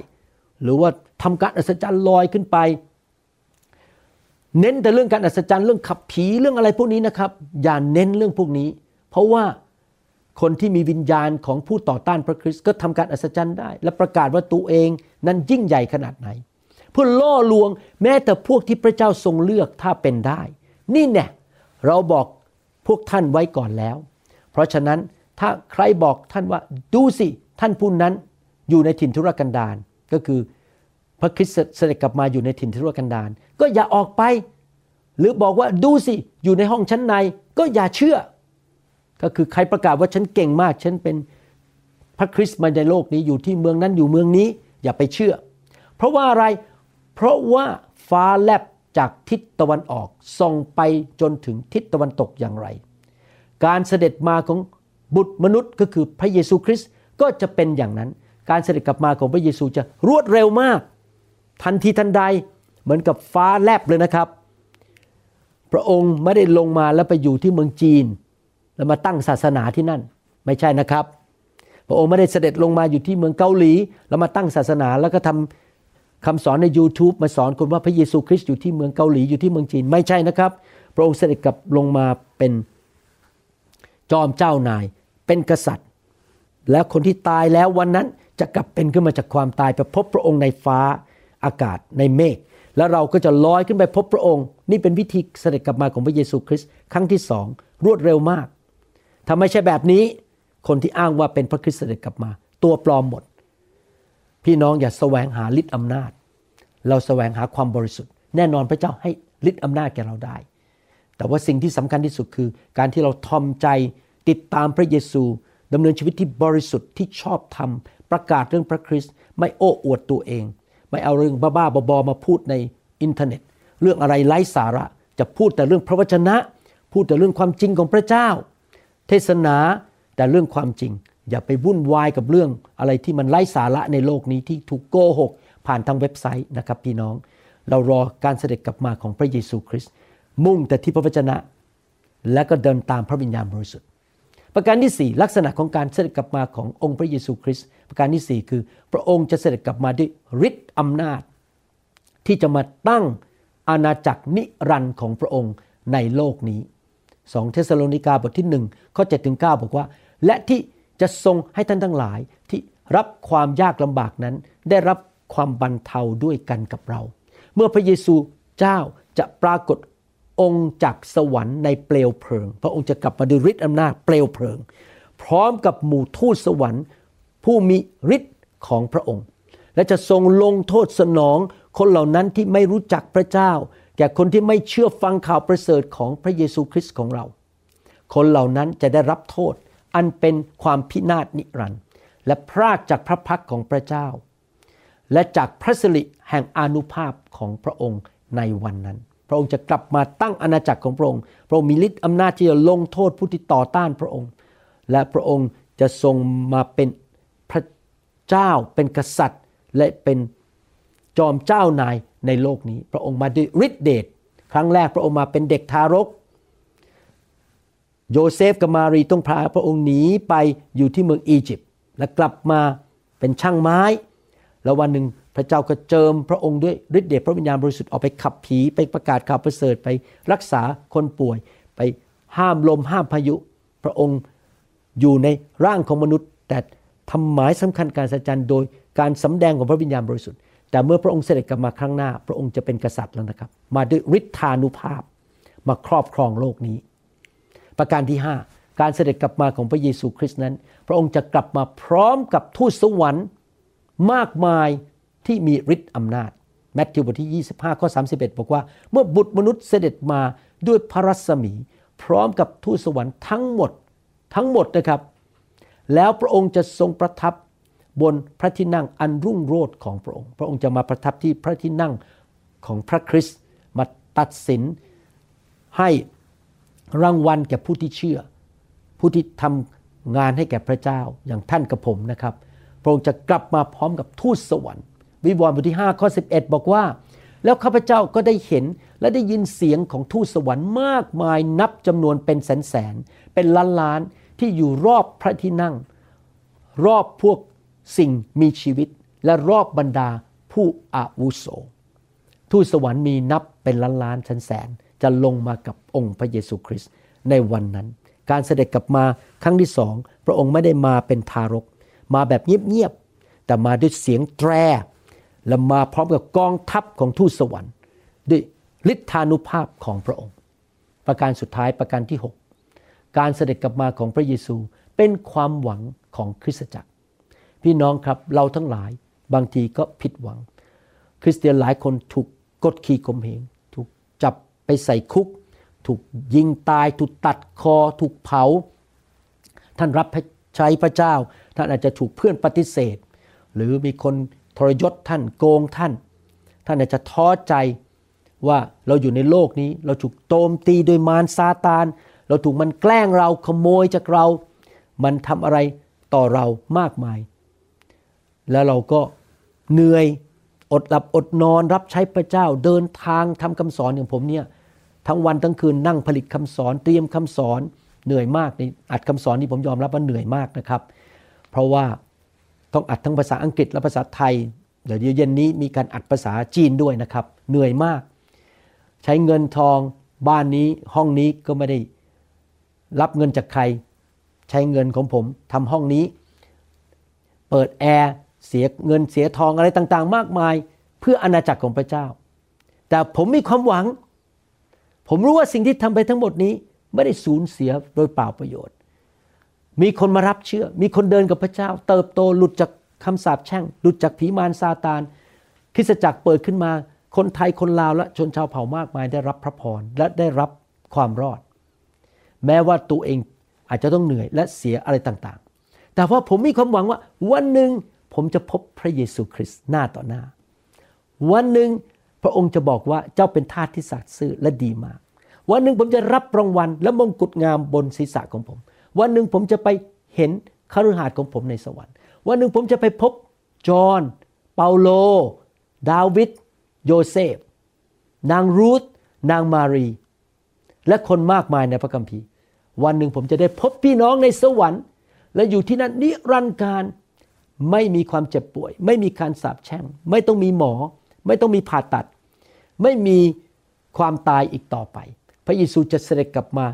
หรือว่าทำการอัศจรรย์ลอยขึ้นไป เน้นแต่เรื่องการอัศจรรย์เรื่องขับผีเรื่องอะไรพวกนี้นะครับ อย่าเน้นเรื่องพวกนี้ เพราะว่าคนที่มีวิญญาณของผู้ต่อต้านพระคริสต์ก็ทำการอัศจรรย์ได้ และประกาศว่าตัวเองนั้นยิ่งใหญ่ขนาดไหน เพื่อล่อลวงแม้แต่พวกที่พระเจ้าทรงเลือกถ้าเป็นได้ นี่เนี่ยเราบอก พวกท่านไว้ก่อนแล้ว เพราะฉะนั้นถ้าใครบอกท่านว่าดูสิท่านผู้นั้นอยู่ในถิ่นทุรกันดารก็คือพระคริสต์เสด็จกลับมาอยู่ในถิ่นทุรกันดารก็อย่าออกไป หรือบอกว่าดูสิอยู่ในห้องชั้นในก็อย่าเชื่อ ก็คือใครประกาศว่าฉันเก่งมาก ฉันเป็นพระคริสต์มาในโลกนี้อยู่ที่เมืองนั้นอยู่เมืองนี้อย่าไปเชื่อ เพราะว่าอะไรเพราะว่าฟ้าแลบ จากทิศตะวันออกส่องไปจนถึงทิศตะวันตกอย่างไร การเสด็จมาของบุตรมนุษย์ก็คือพระเยซูคริสต์ก็จะเป็นอย่างนั้น การเสด็จกลับมาของพระเยซูจะรวดเร็วมาก ทันทีทันใดเหมือนกับฟ้าแลบเลยนะครับ พระองค์ไม่ได้ลงมาแล้วไปอยู่ที่เมืองจีน แล้วมาตั้งศาสนาที่นั่นไม่ใช่นะครับ พระองค์ไม่ได้เสด็จลงมาอยู่ที่เมืองเกาหลี แล้วมาตั้งศาสนาแล้วก็ทำ คำสอนใน YouTube มาสอนคนว่าพระเยซูคริสต์อยู่ที่เมืองเกาหลีอยู่ที่เมืองจีนไม่ใช่นะครับ พระองค์เสด็จกลับลงมาเป็นจอมเจ้านาย เป็นกษัตริย์ แล้วคนที่ตายแล้ววันนั้นจะกลับเป็นขึ้นมาจากความตายไปพบพระองค์ในฟ้าอากาศในเมฆแล้วเราก็จะลอยขึ้นไปพบพระองค์ นี่เป็นวิธีเสด็จกลับมาของพระเยซูคริสต์ครั้งที่สองรวดเร็วมากถ้าไม่ใช่แบบนี้คนที่อ้างว่าเป็นพระคริสต์เสด็จกลับมา ตัวปลอมหมด พี่น้องอย่าแสวงหาฤทธิ์อำนาจ เราแสวงหาความบริสุทธิ์ แน่นอนพระเจ้าให้ฤทธิ์อำนาจแก่เราได้ แต่ว่าสิ่งที่สำคัญที่สุดคือ การที่เราทอมใจติดตามพระเยซูดำเนินชีวิตที่บริสุทธิ์ที่ชอบธรรม ประกาศเรื่องพระคริสต์ไม่โอ้อวดตัวเอง ไม่เอาเรื่องบ้าๆบอๆมาพูดในอินเทอร์เน็ต เรื่องอะไรไร้สาระ จะพูดแต่เรื่องพระวจนะ พูดแต่เรื่องความจริงของพระเจ้า เทศนาแต่เรื่องความจริง อย่าไปวุ่นวายกับเรื่องอะไรที่มันไร้สาระในโลกนี้ที่ถูกโกหก ผ่านทางเว็บไซต์นะครับพี่น้อง เรารอการเสด็จกลับมาของพระเยซูคริสต์มุ่งแต่ที่พระวจนะ และก็เดินตามพระวิญญาณบริสุทธิ์ประการที่ 4 ลักษณะของการเสด็จกลับมาขององค์พระเยซูคริสต์ประการที่ 4 คือ พระองค์จะเสด็จกลับมาด้วยฤทธิ์อำนาจ ที่จะมาตั้งอาณาจักรนิรันดร์ของพระองค์ในโลกนี้ 2 เทสโลนิกาบทที่1ข้อ7ถึง9บอกว่า และที่จะทรงให้ท่านทั้งหลายที่รับความยากลำบากนั้น ได้รับ ความบรรเทาด้วยกันกับเรา เมื่อพระเยซูเจ้าจะปรากฏองค์จากสวรรค์ในเปลวเพลิง พระองค์จะกลับมาด้วยฤทธิ์อำนาจเปลวเพลิง พร้อมกับหมู่ทูตสวรรค์ ผู้มีฤทธิ์ของพระองค์ และจะทรงลงโทษสนองคนเหล่านั้นที่ไม่รู้จักพระเจ้า แก่คนที่ไม่เชื่อฟังข่าวประเสริฐของพระเยซูคริสต์ของเรา คนเหล่านั้นจะได้รับโทษอันเป็นความพินาศนิรันดร์และพรากจากพระพักของพระเจ้า และจากพระสิริแห่งอนุภาพของพระองค์ในวันนั้น พระองค์จะกลับมาตั้งอาณาจักรของพระองค์ พระองค์มีฤทธิ์อำนาจที่จะลงโทษผู้ที่ต่อต้านพระองค์ และพระองค์จะทรงมาเป็นพระเจ้าเป็นกษัตริย์ และเป็นจอมเจ้านายในโลกนี้ พระองค์มาด้วยฤทธิเดชครั้งแรกพระองค์มาเป็นเด็กทารก โยเซฟกับมารีต้องพาพระองค์หนีไปอยู่ที่เมืองอียิปต์และกลับมาเป็นช่างไม้ แล้ววันหนึ่งพระเจ้าก็เจิมพระองค์ด้วยฤทธิเดชพระวิญญาณบริสุทธิ์ออกไปขับผีไปประกาศข่าวประเสริฐไปรักษาคนป่วย ไปห้ามลมห้ามพายุ พระองค์อยู่ในร่างของมนุษย์ แต่ทำหมายสำคัญการสัจจันโดยการสำแดงของพระวิญญาณบริสุทธิ์แต่เมื่อพระองค์เสด็จกลับมาครั้งหน้า พระองค์จะเป็นกษัตริย์แล้วนะครับ มาด้วยฤทธานุภาพมาครอบครองโลกนี้ ประการที่ 5 การเสด็จกลับมาของพระเยซูคริสต์นั้น พระองค์จะกลับมาพร้อมกับทูตสวรรค์ มากมายที่มีฤทธิ์อำนาจแมทธิวบทที่ 25 ข้อ 31 บอกว่า เมื่อบุตรมนุษย์เสด็จมาด้วยพระรัศมี พร้อมกับทูตสวรรค์ทั้งหมดทั้งหมดนะครับ แล้วพระองค์จะทรงประทับบนพระที่นั่งอันรุ่งโรจน์ของพระองค์ พระองค์จะมาประทับที่พระที่นั่งของพระคริสต์มาตัดสินให้รางวัลแก่ผู้ที่เชื่อ ผู้ที่ทำงานให้แก่พระเจ้าอย่างท่านกับผมนะครับ ระองค์จะกลับมาพร้อมกับทูตสวรรค์ วิวรณ์บทที่ 5 ข้อ 11 บอกว่า แล้วข้าพเจ้าก็ได้เห็นและได้ยินเสียงของทูตสวรรค์มากมายนับจำนวนเป็นแสนแสนเป็นล้านล้านที่อยู่รอบพระที่นั่ง รอบพวกสิ่งมีชีวิต และรอบบรรดาผู้อาวุโสทูตสวรรค์มีนับเป็นล้านล้านแสนแสนจะลงมากับองค์พระเยซูคริสต์ในวันนั้น การเสด็จกลับมาครั้งที่สอง พระองค์ไม่ได้มาเป็นทารก มาแบบเงียบๆแต่มาด้วยเสียงแตร และมาพร้อมกับกองทัพของทูตสวรรค์ ด้วยฤทธานุภาพของพระองค์ ประการสุดท้ายประการที่ 6 การเสด็จกลับมาของพระเยซูเป็นความหวังของคริสตจักร พี่น้องครับเราทั้งหลายบางทีก็ผิดหวัง คริสเตียนหลายคนถูกกดขี่ข่มเหงถูกจับไปใส่คุก ถูกยิงตาย ถูกตัดคอ ถูกเผา ท่านรับใช้พระเจ้า ท่านอาจจะถูกเพื่อนปฏิเสธ หรือมีคนทรยศท่านโกงท่าน ท่านอาจจะท้อใจว่าเราอยู่ในโลกนี้ เราถูกโจมตีโดยมารซาตาน เราถูกมันแกล้งเราขโมยจากเรา มันทำอะไรต่อเรามากมาย แล้วเราก็เหนื่อยอดหลับอดนอนรับใช้พระเจ้าเดินทางทำคำสอนอย่างผมเนี่ยทั้งวันทั้งคืนนั่งผลิตคำสอนเตรียมคำสอนเหนื่อยมากในอัดคำสอนนี่ผมยอมรับว่าเหนื่อยมากนะครับ เพราะว่าต้องอัดทั้งภาษาอังกฤษและภาษาไทย เดี๋ยวเย็นนี้มีการอัดภาษาจีนด้วยนะครับ เหนื่อยมาก ใช้เงินทองบ้านนี้ห้องนี้ก็ไม่ได้รับเงินจากใคร ใช้เงินของผมทำห้องนี้ เปิดแอร์เสียเงินเสียทองอะไรต่างๆ มากมาย เพื่ออาณาจักรของพระเจ้า แต่ผมมีความหวัง ผมรู้ว่าสิ่งที่ทำไปทั้งหมดนี้ไม่ได้สูญเสียโดยเปล่าประโยชน์ มีคนมารับเชื่อ มีคนเดินกับพระเจ้า เติบโตหลุดจากคำสาปแช่ง หลุดจากผีมารซาตานคริสตจักรเปิดขึ้นมา คนไทยคนลาวและชนชาวเผ่ามากมายได้รับพระพรและได้รับความรอด แม้ว่าตัวเองอาจจะต้องเหนื่อยและเสียอะไรต่างๆ แต่ว่าผมมีความหวังว่า วันหนึ่งผมจะพบพระเยซูคริสต์หน้าต่อหน้า วันหนึ่งพระองค์จะบอกว่าเจ้าเป็นทาสที่สัตย์ซื่อและดีมาก วันหนึ่งผมจะรับรางวัลและมงกุฎงามบนศีรษะของผม วันหนึ่งผมจะไปเห็นคฤหาสน์ของผมในสวรรค์ วันหนึ่งผมจะไปพบจอห์นเปาโล ดาวิดโยเซฟ นางรูธนางมารี และคนมากมายในพระคัมภีร์ วันหนึ่งผมจะได้พบพี่น้องในสวรรค์ และอยู่ที่นั่นนิรันดร์การไม่มีความเจ็บป่วย ไม่มีการสาปแช่ง ไม่ต้องมีหมอ ไม่ต้องมีผ่าตัด ไม่มีความตายอีกต่อไป พระเยซูจะเสด็จกลับมา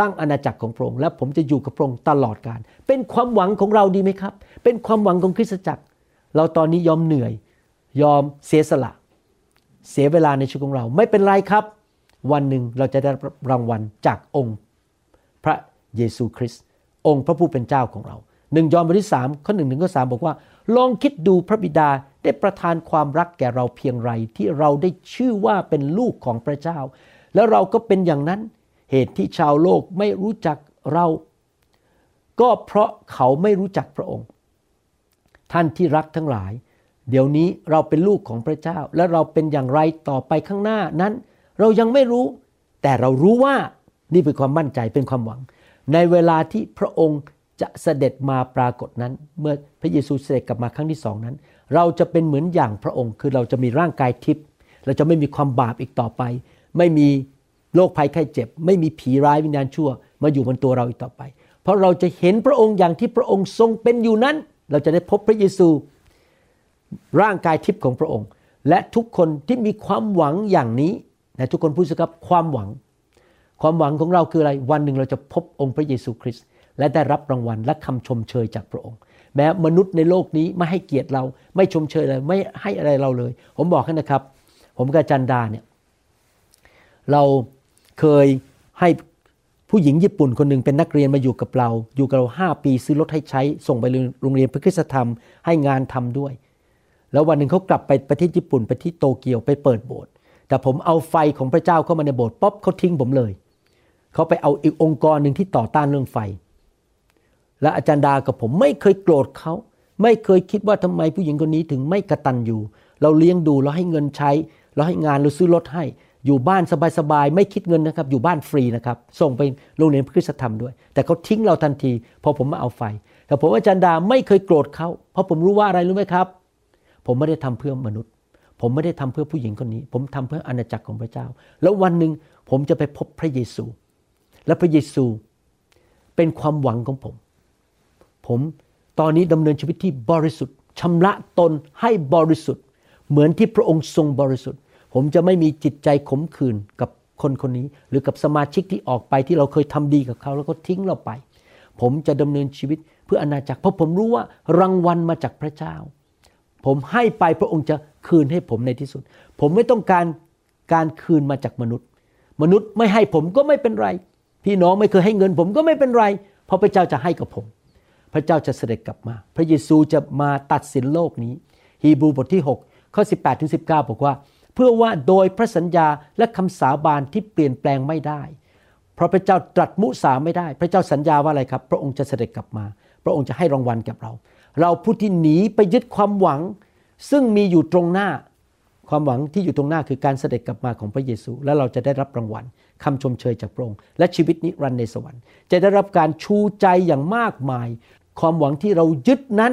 ตั้งอาณาจักรของพระองค์และผมจะอยู่กับพระองค์ตลอดกาลเป็นความหวังของเราดีไหมครับ เป็นความหวังของคริสตจักร เราตอนนี้ยอมเหนื่อย ยอมเสียสละ เสียเวลาในชีวิตของเรา ไม่เป็นไรครับ วันหนึ่งเราจะได้รางวัลจากองค์พระเยซูคริสต์องค์พระผู้เป็นเจ้าของเราหนึ่งยอห์นบทที่สามข้อหนึ่งถึงข้อสบอกว่า ลองคิดดูพระบิดาได้ประทานความรักแก่เราเพียงไรที่เราได้ชื่อว่าเป็นลูกของพระเจ้า แล้วเราก็เป็นอย่างนั้น เหตุที่ชาวโลกไม่รู้จักเรา ก็เพราะเขาไม่รู้จักพระองค์ ท่านที่รักทั้งหลาย เดี๋ยวนี้เราเป็นลูกของพระเจ้า และเราเป็นอย่างไรต่อไปข้างหน้านั้น เรายังไม่รู้ แต่เรารู้ว่านี่เป็นความมั่นใจเป็นความหวัง ในเวลาที่พระองค์จะเสด็จมาปรากฏนั้น เมื่อพระเยซูเสด็จกลับมาครั้งที่สองนั้น เราจะเป็นเหมือนอย่างพระองค์ คือเราจะมีร่างกายทิพย์เราจะไม่มีความบาปอีกต่อไป ไม่มี โรคภัยไข้เจ็บ ไม่มีผีร้ายวิญญาณชั่ว มาอยู่บนตัวเราอีกต่อไป เพราะเราจะเห็นพระองค์อย่างที่พระองค์ทรงเป็นอยู่นั้น เราจะได้พบพระเยซูร่างกายทิพย์ของพระองค์ และทุกคนที่มีความหวังอย่างนี้นะทุกคนพูดสิครับความหวัง ความหวังของเราคืออะไรวันหนึ่งเราจะพบองค์พระเยซูคริสต์และได้รับรางวัลและคำชมเชยจากพระองค์ แม้มนุษย์ในโลกนี้ไม่ให้เกียรติเราไม่ชมเชยเลยไม่ให้อะไรเราเลย ผมบอกให้นะครับ ผมกับจันดาเนี่ยเรา เคยให้ผู้หญิงญี่ปุ่นคนหนึ่งเป็นนักเรียนมาอยู่กับเรา อยู่กับเราห้าปีซื้อรถให้ใช้ ส่งไปโรงเรียนพระคุณธรรม ให้งานทำด้วย แล้ววันหนึ่งเขากลับไปประเทศญี่ปุ่นไปที่โตเกียวไปเปิดโบสถ์แต่ผมเอาไฟของพระเจ้าเข้ามาในโบสถ์ป๊อบเขาทิ้งผมเลย เขาไปเอาอีกองค์กรหนึ่งที่ต่อต้านเรื่องไฟ และอาจารย์ดากับผมไม่เคยโกรธเขา ไม่เคยคิดว่าทำไมผู้หญิงคนนี้ถึงไม่กระตันอยู่ เราเลี้ยงดูเราให้เงินใช้ เราให้งานเราซื้อรถให้ อยู่บ้านสบายๆ ไม่คิดเงินนะครับ อยู่บ้านฟรีนะครับ ส่งไปโรงเรียนพระคุณธรรมด้วย แต่เขาทิ้งเราทันที พอผมมาเอาไฟ แต่ผมอาจารย์ดาไม่เคยโกรธเขา เพราะผมรู้ว่าอะไรรู้ไหมครับ ผมไม่ได้ทำเพื่อมนุษย์ ผมไม่ได้ทำเพื่อผู้หญิงคนนี้ ผมทำเพื่ออาณาจักรของพระเจ้า แล้ววันหนึ่งผมจะไปพบพระเยซู และพระเยซูเป็นความหวังของผม ผมตอนนี้ดำเนินชีวิตที่บริสุทธิ์ชำระตนให้บริสุทธิ์ เหมือนที่พระองค์ทรงบริสุทธิ์ ผมจะไม่มีจิตใจขมขื่นกับคนคนนี้ หรือกับสมาชิกที่ออกไปที่เราเคยทำดีกับเขาแล้วก็ทิ้งเราไป ผมจะดำเนินชีวิตเพื่ออนาจักรเพราะผมรู้ว่ารางวัลมาจากพระเจ้า ผมให้ไปพระองค์จะคืนให้ผมในที่สุด ผมไม่ต้องการการคืนมาจากมนุษย์ มนุษย์ไม่ให้ผมก็ไม่เป็นไร พี่น้องไม่เคยให้เงินผมก็ไม่เป็นไร เพราะพระเจ้าจะให้กับผม พระเจ้าจะเสด็จกลับมา พระเยซูจะมาตัดสินโลกนี้ ฮีบรูบทที่ 6 ข้อ 18ถึง19 บอกว่า เพื่อว่าโดยพระสัญญาและคำสาบานที่เปลี่ยนแปลงไม่ได้เพราะพระเจ้าตรัสมุสาไม่ได้ พระเจ้าสัญญาว่าอะไรครับ พระองค์จะเสด็จกลับมา พระองค์จะให้รางวัลกับเรา เราผู้ที่หนีไปยึดความหวัง ซึ่งมีอยู่ตรงหน้า ความหวังที่อยู่ตรงหน้าคือการเสด็จกลับมาของพระเยซู และเราจะได้รับรางวัลคำชมเชยจากพระองค์และชีวิตนิรันดร์ในสวรรค์ จะได้รับการชูใจอย่างมากมาย ความหวังที่เรายึดนั้น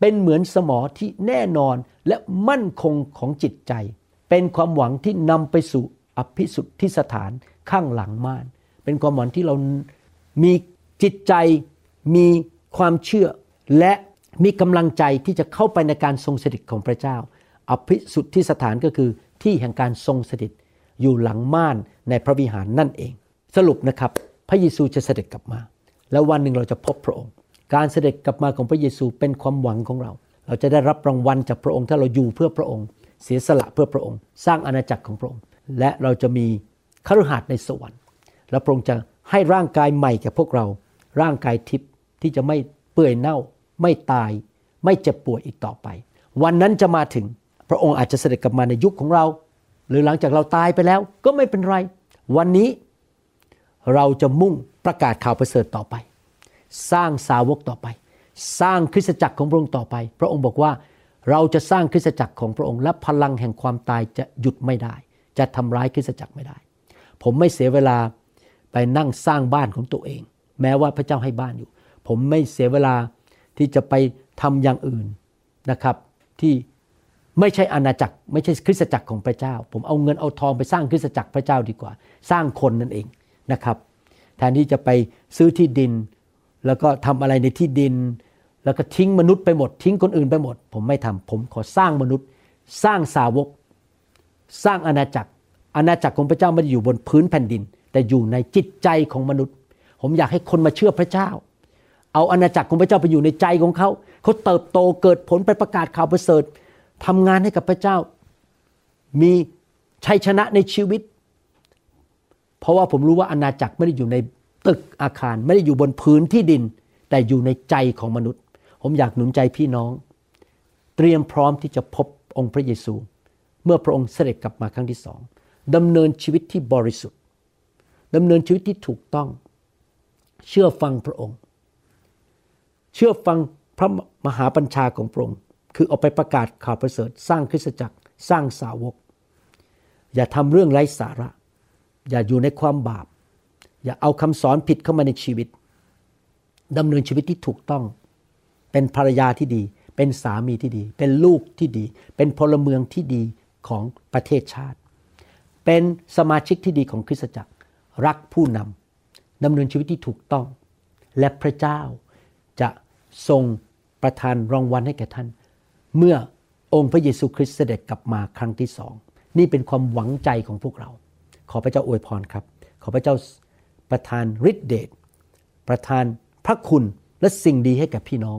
เป็นเหมือนสมอที่แน่นอนและมั่นคงของจิตใจ เป็นความหวังที่นำไปสู่อภิสุทธิสถานข้างหลังม่าน เป็นความหวังที่เรามีจิตใจมีความเชื่อ และมีกำลังใจที่จะเข้าไปในการทรงสถิตของพระเจ้า อภิสุทธิสถานก็คือที่แห่งการทรงสถิตอยู่หลังม่านในพระวิหารนั่นเอง สรุปนะครับพระเยซูจะเสด็จกลับมา แล้ววันหนึ่งเราจะพบพระองค์ การเสด็จกลับมาของพระเยซูเป็นความหวังของเรา เราจะได้รับรางวัลจากพระองค์ถ้าเราอยู่เพื่อพระองค์ เสียสละเพื่อพระองค์ สร้างอาณาจักรของพระองค์ และเราจะมีคฤหัสถ์ในสวรรค์ และพระองค์จะให้ร่างกายใหม่แก่พวกเรา ร่างกายทิพย์ที่จะไม่เปื่อยเน่า ไม่ตาย ไม่เจ็บป่วยอีกต่อไป วันนั้นจะมาถึงพระองค์อาจจะเสด็จกลับมาในยุคของเรา หรือหลังจากเราตายไปแล้วก็ไม่เป็นไร วันนี้เราจะมุ่งประกาศข่าวประเสริฐต่อไป สร้างสาวกต่อไป สร้างคริสตจักรของพระองค์ต่อไป พระองค์บอกว่า เราจะสร้างคริสตจักรของพระองค์ และพลังแห่งความตายจะหยุดไม่ได้ จะทำร้ายคริสตจักรไม่ได้ ผมไม่เสียเวลาไปนั่งสร้างบ้านของตัวเอง แม้ว่าพระเจ้าให้บ้านอยู่ ผมไม่เสียเวลาที่จะไปทำอย่างอื่นนะครับที่ไม่ใช่อาณาจักรไม่ใช่คริสตจักรของพระเจ้า ผมเอาเงินเอาทองไปสร้างคริสตจักรพระเจ้าดีกว่า สร้างคนนั่นเองนะครับ แทนที่จะไปซื้อที่ดิน แล้วก็ทำอะไรในที่ดิน แล้วก็ทิ้งมนุษย์ไปหมด ทิ้งคนอื่นไปหมด ผมไม่ทำผมขอสร้างมนุษย์ สร้างสาวก สร้างอาณาจักร อาณาจักรของพระเจ้าไม่ได้อยู่บนพื้นแผ่นดิน แต่อยู่ในจิตใจของมนุษย์ ผมอยากให้คนมาเชื่อพระเจ้า เอาอาณาจักรของพระเจ้าไปอยู่ในใจของเขาเขาเติบโตเกิดผลไปประกาศข่าวประเสริฐทำงานให้กับพระเจ้า มีชัยชนะในชีวิต เพราะว่าผมรู้ว่าอาณาจักรไม่ได้อยู่ในตึกอาคาร ไม่ได้อยู่บนพื้นที่ดิน แต่อยู่ในใจของมนุษย์ ผมอยากหนุนใจพี่น้อง เตรียมพร้อมที่จะพบองค์พระเยซู เมื่อพระองค์เสด็จกลับมาครั้งที่สองดำเนินชีวิตที่บริสุทธิ์ดำเนินชีวิตที่ถูกต้อง เชื่อฟังพระองค์ เชื่อฟังพระมหาบัญชาของพระองค์ คือออกไปประกาศข่าวประเสริฐ สร้างคริสตจักร สร้างสาวก อย่าทำเรื่องไร้สาระ อย่าอยู่ในความบาป อย่าเอาคำสอนผิดเข้ามาในชีวิตดำเนินชีวิตที่ถูกต้อง เป็นภรรยาที่ดี เป็นสามีที่ดี เป็นลูกที่ดี เป็นพลเมืองที่ดีของประเทศชาติ เป็นสมาชิกที่ดีของคริสตจักร รักผู้นำดำเนินชีวิตที่ถูกต้อง และพระเจ้าจะทรงประทานรางวัลให้แก่ท่าน เมื่อองค์พระเยซูคริสต์เสด็จกลับมาครั้งที่สองนี่เป็นความหวังใจของพวกเรา ขอพระเจ้าอวยพรครับ ขอพระเจ้าประทานฤทธิเดชประทานพระคุณและสิ่งดีให้แกับพี่น้อง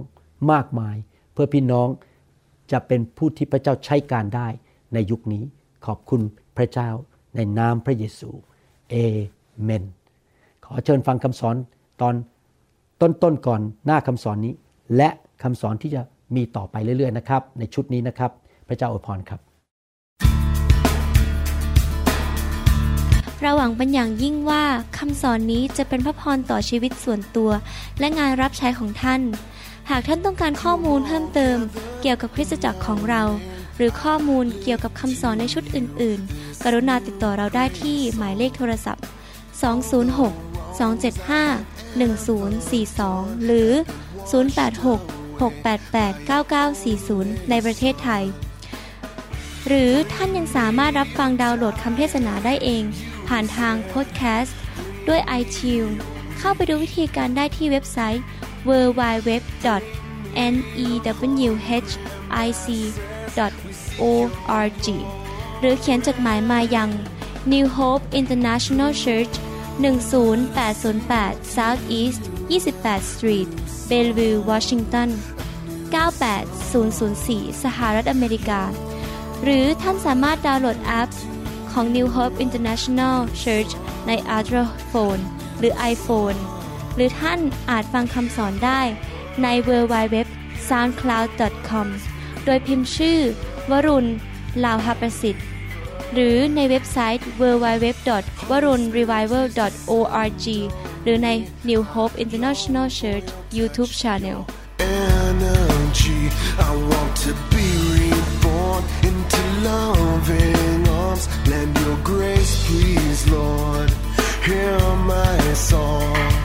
มากมาย เพื่อพี่น้องจะเป็นผู้ที่พระเจ้าใช้การได้ในยุคนี้ขอบคุณพระเจ้าในนามพระเยซูเอเมน ขอเชิญฟังคำสอนตอนต้นๆก่อนหน้าคำสอนนี้ และคำสอนที่จะมีต่อไปเรื่อยๆนะครับ ในชุดนี้นะครับ พระเจ้าอวยพรครับ เราหวังเป็นอย่างยิ่งว่าคำสอนนี้จะเป็นพระพรต่อชีวิตส่วนตัว และงานรับใช้ของท่าน หากท่านต้องการข้อมูลเพิ่มเติม เกี่ยวกับคริสตจักรของเรา หรือข้อมูลเกี่ยวกับคำสอนในชุดอื่น ๆ กรุณาติดต่อเราได้ที่หมายเลขโทรศัพท์ 206 275 1042 หรือ 086 688 9940 ในประเทศไทย หรือท่านยังสามารถรับฟังดาวน์โหลดคำเทศนาได้เอง ผ่านทางพอดแคสต์ด้วย iTunes เข้าไปดูวิธีการได้ที่เว็บไซต์ www.newhic.org หรือเขียนจดหมายมายัง New Hope International Church 10808 South East 28 Street Bellevue Washington 98004 สหรัฐอเมริกา หรือท่านสามารถดาวน์โหลดแอปของ New Hope International Church ใน Android Phone หรือ iPhone หรือท่านอาจฟังคำสอนได้ใน w w w soundcloud.com โดยพิมพ์ชื่อ วรุณลาวหประสิทธิ์ หรือในเว็บไซต์ www.warunrevival.org หรือใน New Hope International Church YouTube Channel energy. I want to be reborn. into loving arms. Lend your grace, please, Lord. Hear my song.